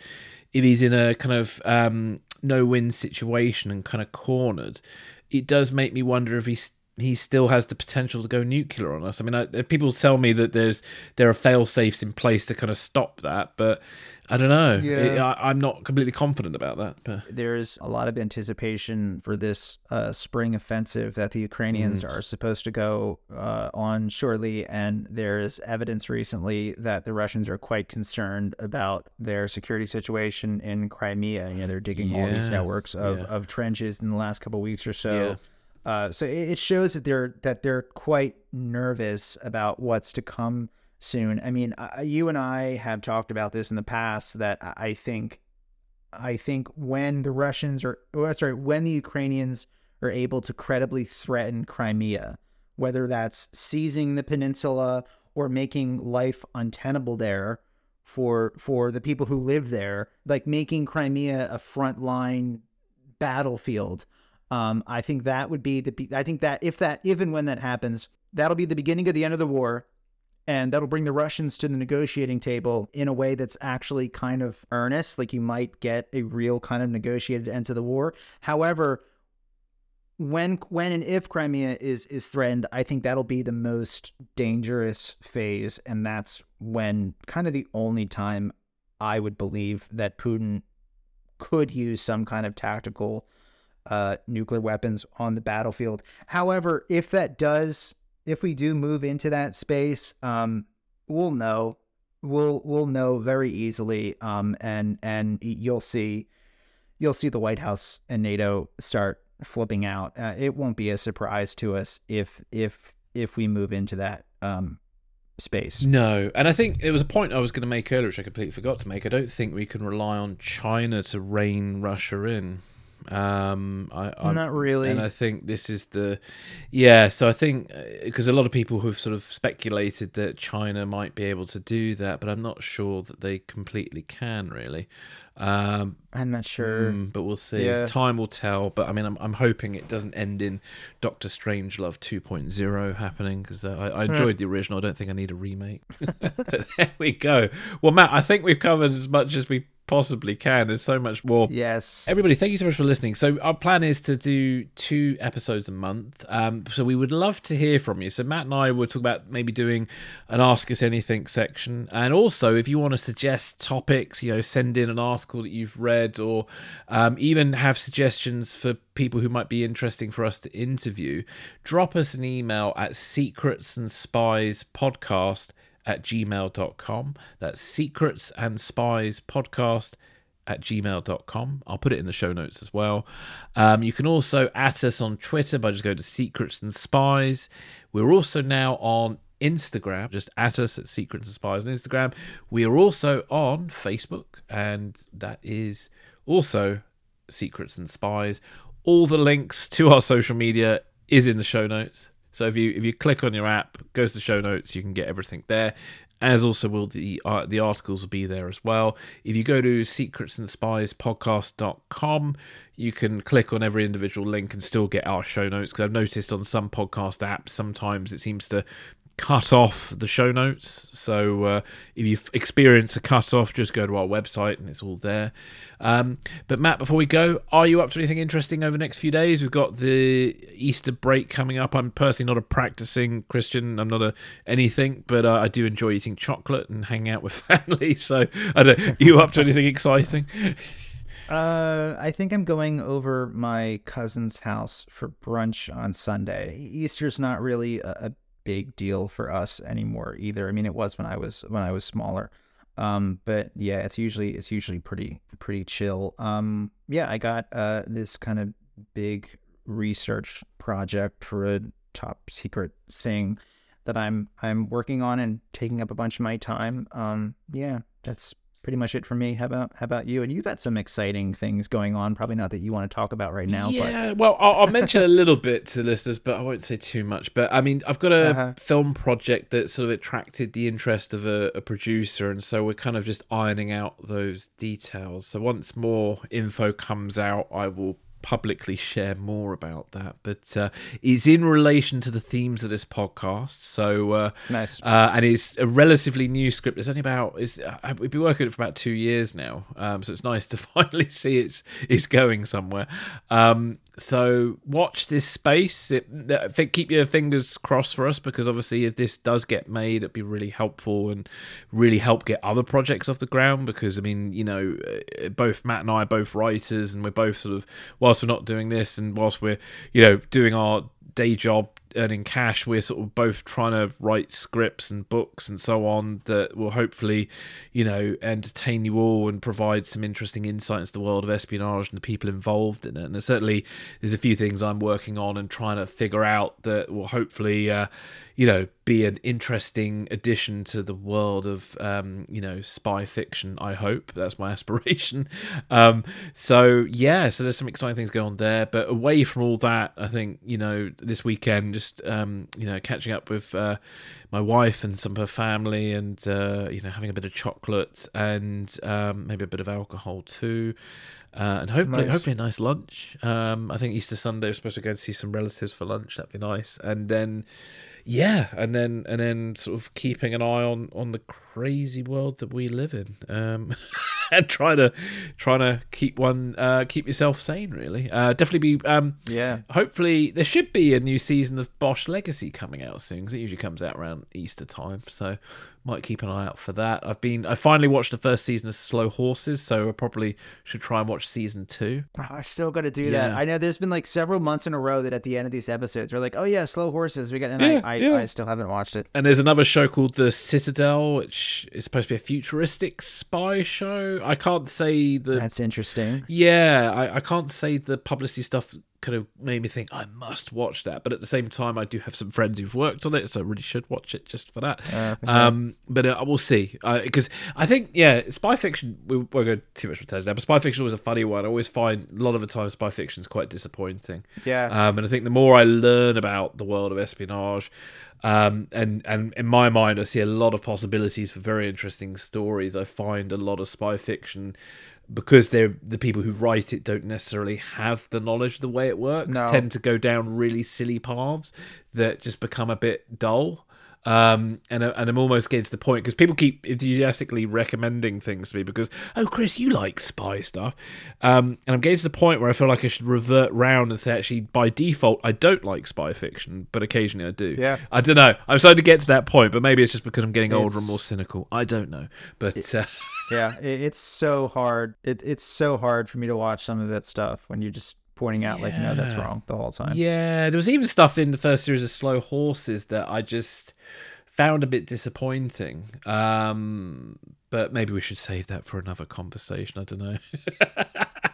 if he's in a kind of um, no win situation and kind of cornered. It does make me wonder if he's he still has the potential to go nuclear on us. I mean, I, people tell me that there's there are fail safes in place to kind of stop that, but I don't know. Yeah. It- I, I'm not completely confident about that. But There's a lot of anticipation for this uh, spring offensive that the Ukrainians Mm. are supposed to go uh, on shortly, and there's evidence recently that the Russians are quite concerned about their security situation in Crimea. You know, they're digging all these networks of, yeah. of trenches in the last couple of weeks or so. Yeah. Uh, so it, it shows that they're that they're quite nervous about what's to come soon. I mean, you and I have talked about this in the past that I I think I think when the Russians are, oh, sorry, when the Ukrainians are able to credibly threaten Crimea, whether that's seizing the peninsula or making life untenable there for for the people who live there, like making Crimea a frontline battlefield. Um, I think that would be the. I think that if that, if and when that happens, that'll be the beginning of the end of the war and that'll bring the Russians to the negotiating table in a way that's actually kind of earnest. Like you might get a real kind of negotiated end to the war. However, when when and if Crimea is is threatened, I think that'll be the most dangerous phase, and that's when kind of the only time I would believe that Putin could use some kind of tactical uh, nuclear weapons on the battlefield. However, if that does, if we do move into that space, um, we'll know we'll we'll know very easily. Um, and and you'll see, you'll see the White House and NATO start flipping out. Uh, it won't be a surprise to us if if if we move into that um space. No, and I think it was a point I was going to make earlier, which I completely forgot to make. I don't think we can rely on China to rein Russia in. Um, I, I'm, Not really. and I think this is the, yeah. So I think because a lot of people have sort of speculated that China might be able to do that, but I'm not sure that they completely can really. Um, I'm not sure. Mm, but we'll see. Yeah. Time will tell. But I mean, I'm, I'm hoping it doesn't end in Doctor Strangelove 2.0 happening because uh, I, I enjoyed the original. I don't think I need a remake. (laughs) there we go. Well, Matt, I think we've covered as much as we possibly can. There's so much more. Yes. Everybody, thank you so much for listening. So our plan is to do two episodes a month. Um, so we would love to hear from you. So Matt and I will talk about maybe doing an Ask Us Anything section, and also if you want to suggest topics, you know, send in an article that you've read, or um, even have suggestions for people who might be interesting for us to interview. Drop us an email at secrets and spies podcast at gmail.com. That's secrets and spies podcast at gmail.com. I'll put it in the show notes as well. Um, you can also at us on Twitter by just going to Secrets and Spies. We're also now on Instagram, just at us at Secrets and Spies on Instagram. We are also on Facebook, and that is also Secrets and Spies. All the links to our social media is in the show notes. So if you if you click on your app, goes to the show notes, you can get everything there. As also will the uh, the articles will be there as well. If you go to secretsandspiespodcast.com, you can click on every individual link and still get our show notes. Because I've noticed on some podcast apps, sometimes it seems to cut off the show notes. So uh, if you experience a cut off, just go to our website and it's all there. Um, but Matt, before we go, are you up to anything interesting over the next few days? We've got the Easter break coming up. I'm personally not a practicing Christian. I'm not a anything, but uh, I do enjoy eating chocolate and hanging out with (laughs) family. So, I don't, are you up to anything exciting? (laughs) Uh, I think I'm going over my cousin's house for brunch on Sunday. Easter's not really a, a big deal for us anymore either. I mean, it was when I was when I was smaller. Um, but yeah, it's usually it's usually pretty pretty chill. Um, yeah, I got uh this kind of big research project for a top secret thing that I'm I'm working on and taking up a bunch of my time. Um, yeah, that's pretty much it for me. How about how about you? And you got some exciting things going on. Probably not that you want to talk about right now. Yeah, well, I'll, I'll mention a little bit to listeners, but I won't say too much. But I mean, I've got a Uh-huh. film project that sort of attracted the interest of a, a producer, and so we're kind of just ironing out those details. So once more info comes out, I will publicly share more about that. But uh, it's in relation to the themes of this podcast. So uh, Nice. uh, and it's a relatively new script. It's only about it's uh, we've been working on it for about two years now, um, so it's nice to (laughs) finally see it's it's going somewhere. Um, so watch this space. It, I think keep your fingers crossed for us because obviously if this does get made, it'd be really helpful and really help get other projects off the ground. Because I mean, you know, uh, both Matt and I are both writers, and we're both sort of whilst we're not doing this, and whilst we're you know doing our day job earning cash we're sort of both trying to write scripts and books and so on that will hopefully you know entertain you all and provide some interesting insight into the world of espionage and the people involved in it. And certainly there's a few things i'm working on and trying to figure out that will hopefully uh, you know be an interesting addition to the world of um, you know spy fiction i hope that's my (laughs) aspiration um, so yeah so there's some exciting things going on there but away from all that i think you know this weekend just um, you know catching up with uh, my wife and some of her family and uh, you know having a bit of chocolate and um, maybe a bit of alcohol too uh, and hopefully, Nice. hopefully a nice lunch. Um, I think Easter Sunday we're supposed to go and see some relatives for lunch. That'd be nice. And then, yeah, and then and then sort of keeping an eye on on the crazy world that we live in, um, (laughs) and trying to trying to keep one uh, keep yourself sane. Really, uh, definitely be. Um, Yeah. Hopefully, there should be a new season of Bosch Legacy coming out soon because it usually comes out around Easter time. So might keep an eye out for that. I've been I finally watched the first season of Slow Horses, so I probably should try and watch season two. Oh, I still got to do that. I know there's been like several months in a row that at the end of these episodes we're like, oh yeah, slow horses. We got, and Yeah, I, I, yeah. I still haven't watched it. And there's another show called The Citadel, which is supposed to be a futuristic spy show. I can't say the That's interesting. Yeah, I, I can't say the publicity stuff kind of made me think I must watch that, but at the same time, I do have some friends who've worked on it, so I really should watch it just for that. Uh, Um, but uh, we'll see because I think yeah, spy fiction. We won't go too much for now, but spy fiction was a funny one. I always find a lot of the time spy fiction is quite disappointing. Yeah. Um, and I think the more I learn about the world of espionage, um, and and in my mind, I see a lot of possibilities for very interesting stories. I find a lot of spy fiction because they're the people who write it don't necessarily have the knowledge of the way it works. No. Tend to go down really silly paths that just become a bit dull. Um, and I- and I'm almost getting to the point because people keep enthusiastically recommending things to me because oh Chris you like spy stuff, um, and I'm getting to the point where I feel like I should revert round and say actually by default I don't like spy fiction, but occasionally I do. Yeah. I don't know. I'm starting to get to that point, but maybe it's just because I'm getting older and more cynical. I don't know, but uh, (laughs) yeah, it, it's so hard. It, it's so hard for me to watch some of that stuff when you're just pointing out like, no, that's wrong the whole time. Yeah, there was even stuff in the first series of Slow Horses that I just found a bit disappointing. Um, but maybe we should save that for another conversation. I don't know.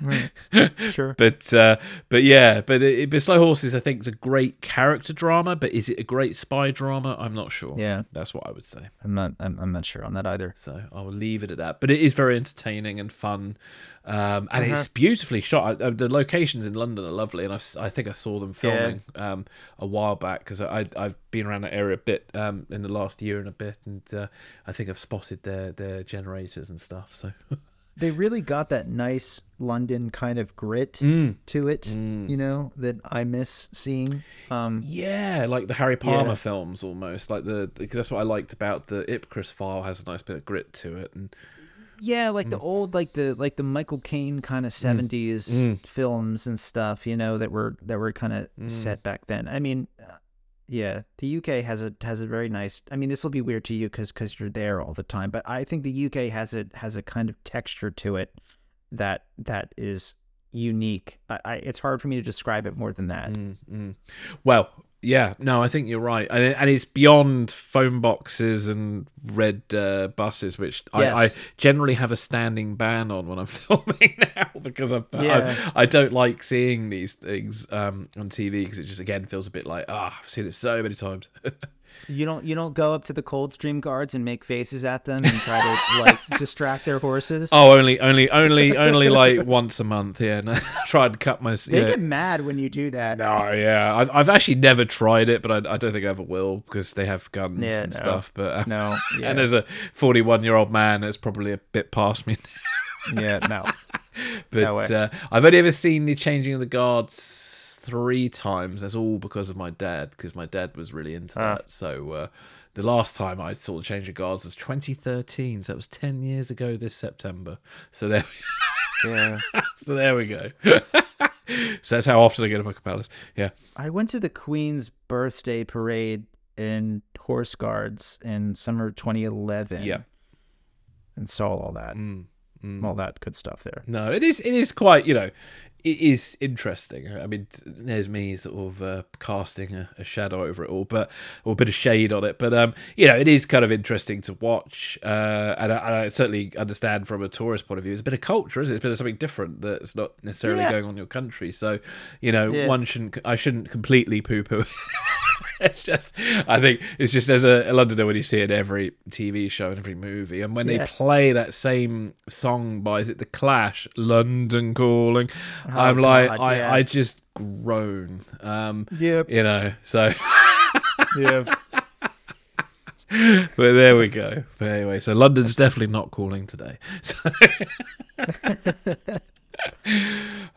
(laughs) Sure. but uh, but yeah, but, it, but Slow Horses I think is a great character drama. But is it a great spy drama? I'm not sure. Yeah. that's what I would say. I'm not. I'm, I'm not sure on that either. So I will leave it at that. But it is very entertaining and fun, um, and Uh-huh. it's beautifully shot. Uh, the locations in London are lovely, and I've, s- I think I saw them filming um, a while back because I I've been around that area a bit um, in the last year and a bit, and uh, I think I've spotted their their generators and stuff. So (laughs) They really got that nice London kind of grit Mm. to it, you know, that I miss seeing. Um, yeah, like the Harry Palmer Yeah. films almost like the because that's what I liked about the Ipcress file has a nice bit of grit to it, and yeah, like Mm. the old, like the like the Michael Caine kind of seventies Mm. films and stuff, you know, that were that were kind of Mm. set back then. I mean, yeah, the UK has a has a very nice. I mean, this will be weird to you because because you're there all the time, but I think the UK has a has a kind of texture to it that that is unique. I, I it's hard for me to describe it more than that. Mm, mm. Well, yeah, no, I think you're right, and, and it's beyond phone boxes and red uh, buses, which Yes. I, I generally have a standing ban on when I'm (laughs) filming now because I, Yeah. I I don't like seeing these things um, on TV because it just again feels a bit like ah, I've seen it so many times. (laughs) You don't you don't go up to the Coldstream guards and make faces at them and try to like (laughs) distract their horses. oh, only, only, only, only like once a month. Yeah, no, try and (laughs) cut my. they yeah. get mad when you do that. No, yeah, I've, I've actually never tried it, but I, I don't think I ever will because they have guns Yeah, and no. stuff. But uh, No, (laughs) yeah. and as a 41 year old man, it's probably a bit past me. Yeah, no. but No uh, I've only ever seen the changing of the guards three times. That's all because of my dad, because my dad was really into Ah. that. So uh, the last time I saw the change of guards was 2013, so that was 10 years ago this September. So there, (laughs) Yeah. so there we go. (laughs) so that's how often I go to Buckingham Palace. Yeah. I went to the Queen's birthday parade in Horse Guards in summer 2011. Yeah. And saw all that. Mm, mm. All that good stuff there. No, it is. It is quite. You know, it is interesting. I mean, there's me sort of uh, casting a, a shadow over it all, but or a bit of shade on it. But um, you know, it is kind of interesting to watch, uh, and, I, and I certainly understand from a tourist point of view. It's a bit of culture, isn't it? It's a bit of something different that's not necessarily Yeah. going on in your country. So, you know, Yeah. one shouldn't. I shouldn't completely poo-poo. (laughs) (laughs) it's just, I think it's just as a, a Londoner when you see it in every TV show and every movie, and when they play that same song by is it the Clash, London Calling, I'm Oh, like, I, yeah. I just groan. Um, Yep. you know, so (laughs) Yeah. (laughs) but there we go. But anyway, so London's definitely not calling today. So.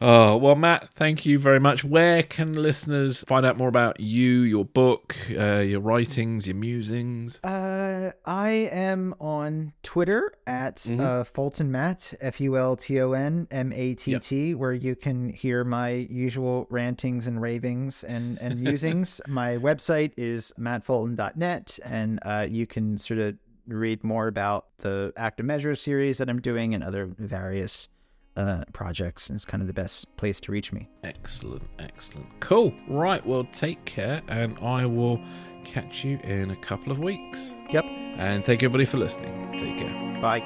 Oh (laughs) well, Matt, thank you very much. Where can listeners find out more about you, your book, uh, your writings, your musings? Uh, I am on Twitter at Mm-hmm. uh, Fulton Matt, F U L T O N M A T T, where you can hear my usual rantings and ravings and, and (laughs) musings. my website is mattfulton.net, and uh, you can sort of read more about the active measures series that I'm doing and other various uh, projects. is kind of the best place to reach me. Excellent, excellent. Cool. Right, well, take care, and I will catch you in a couple of weeks. Yep. And thank you, everybody, for listening. Take care. Bye.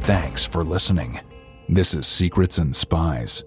Thanks for listening. This is Secrets and Spies.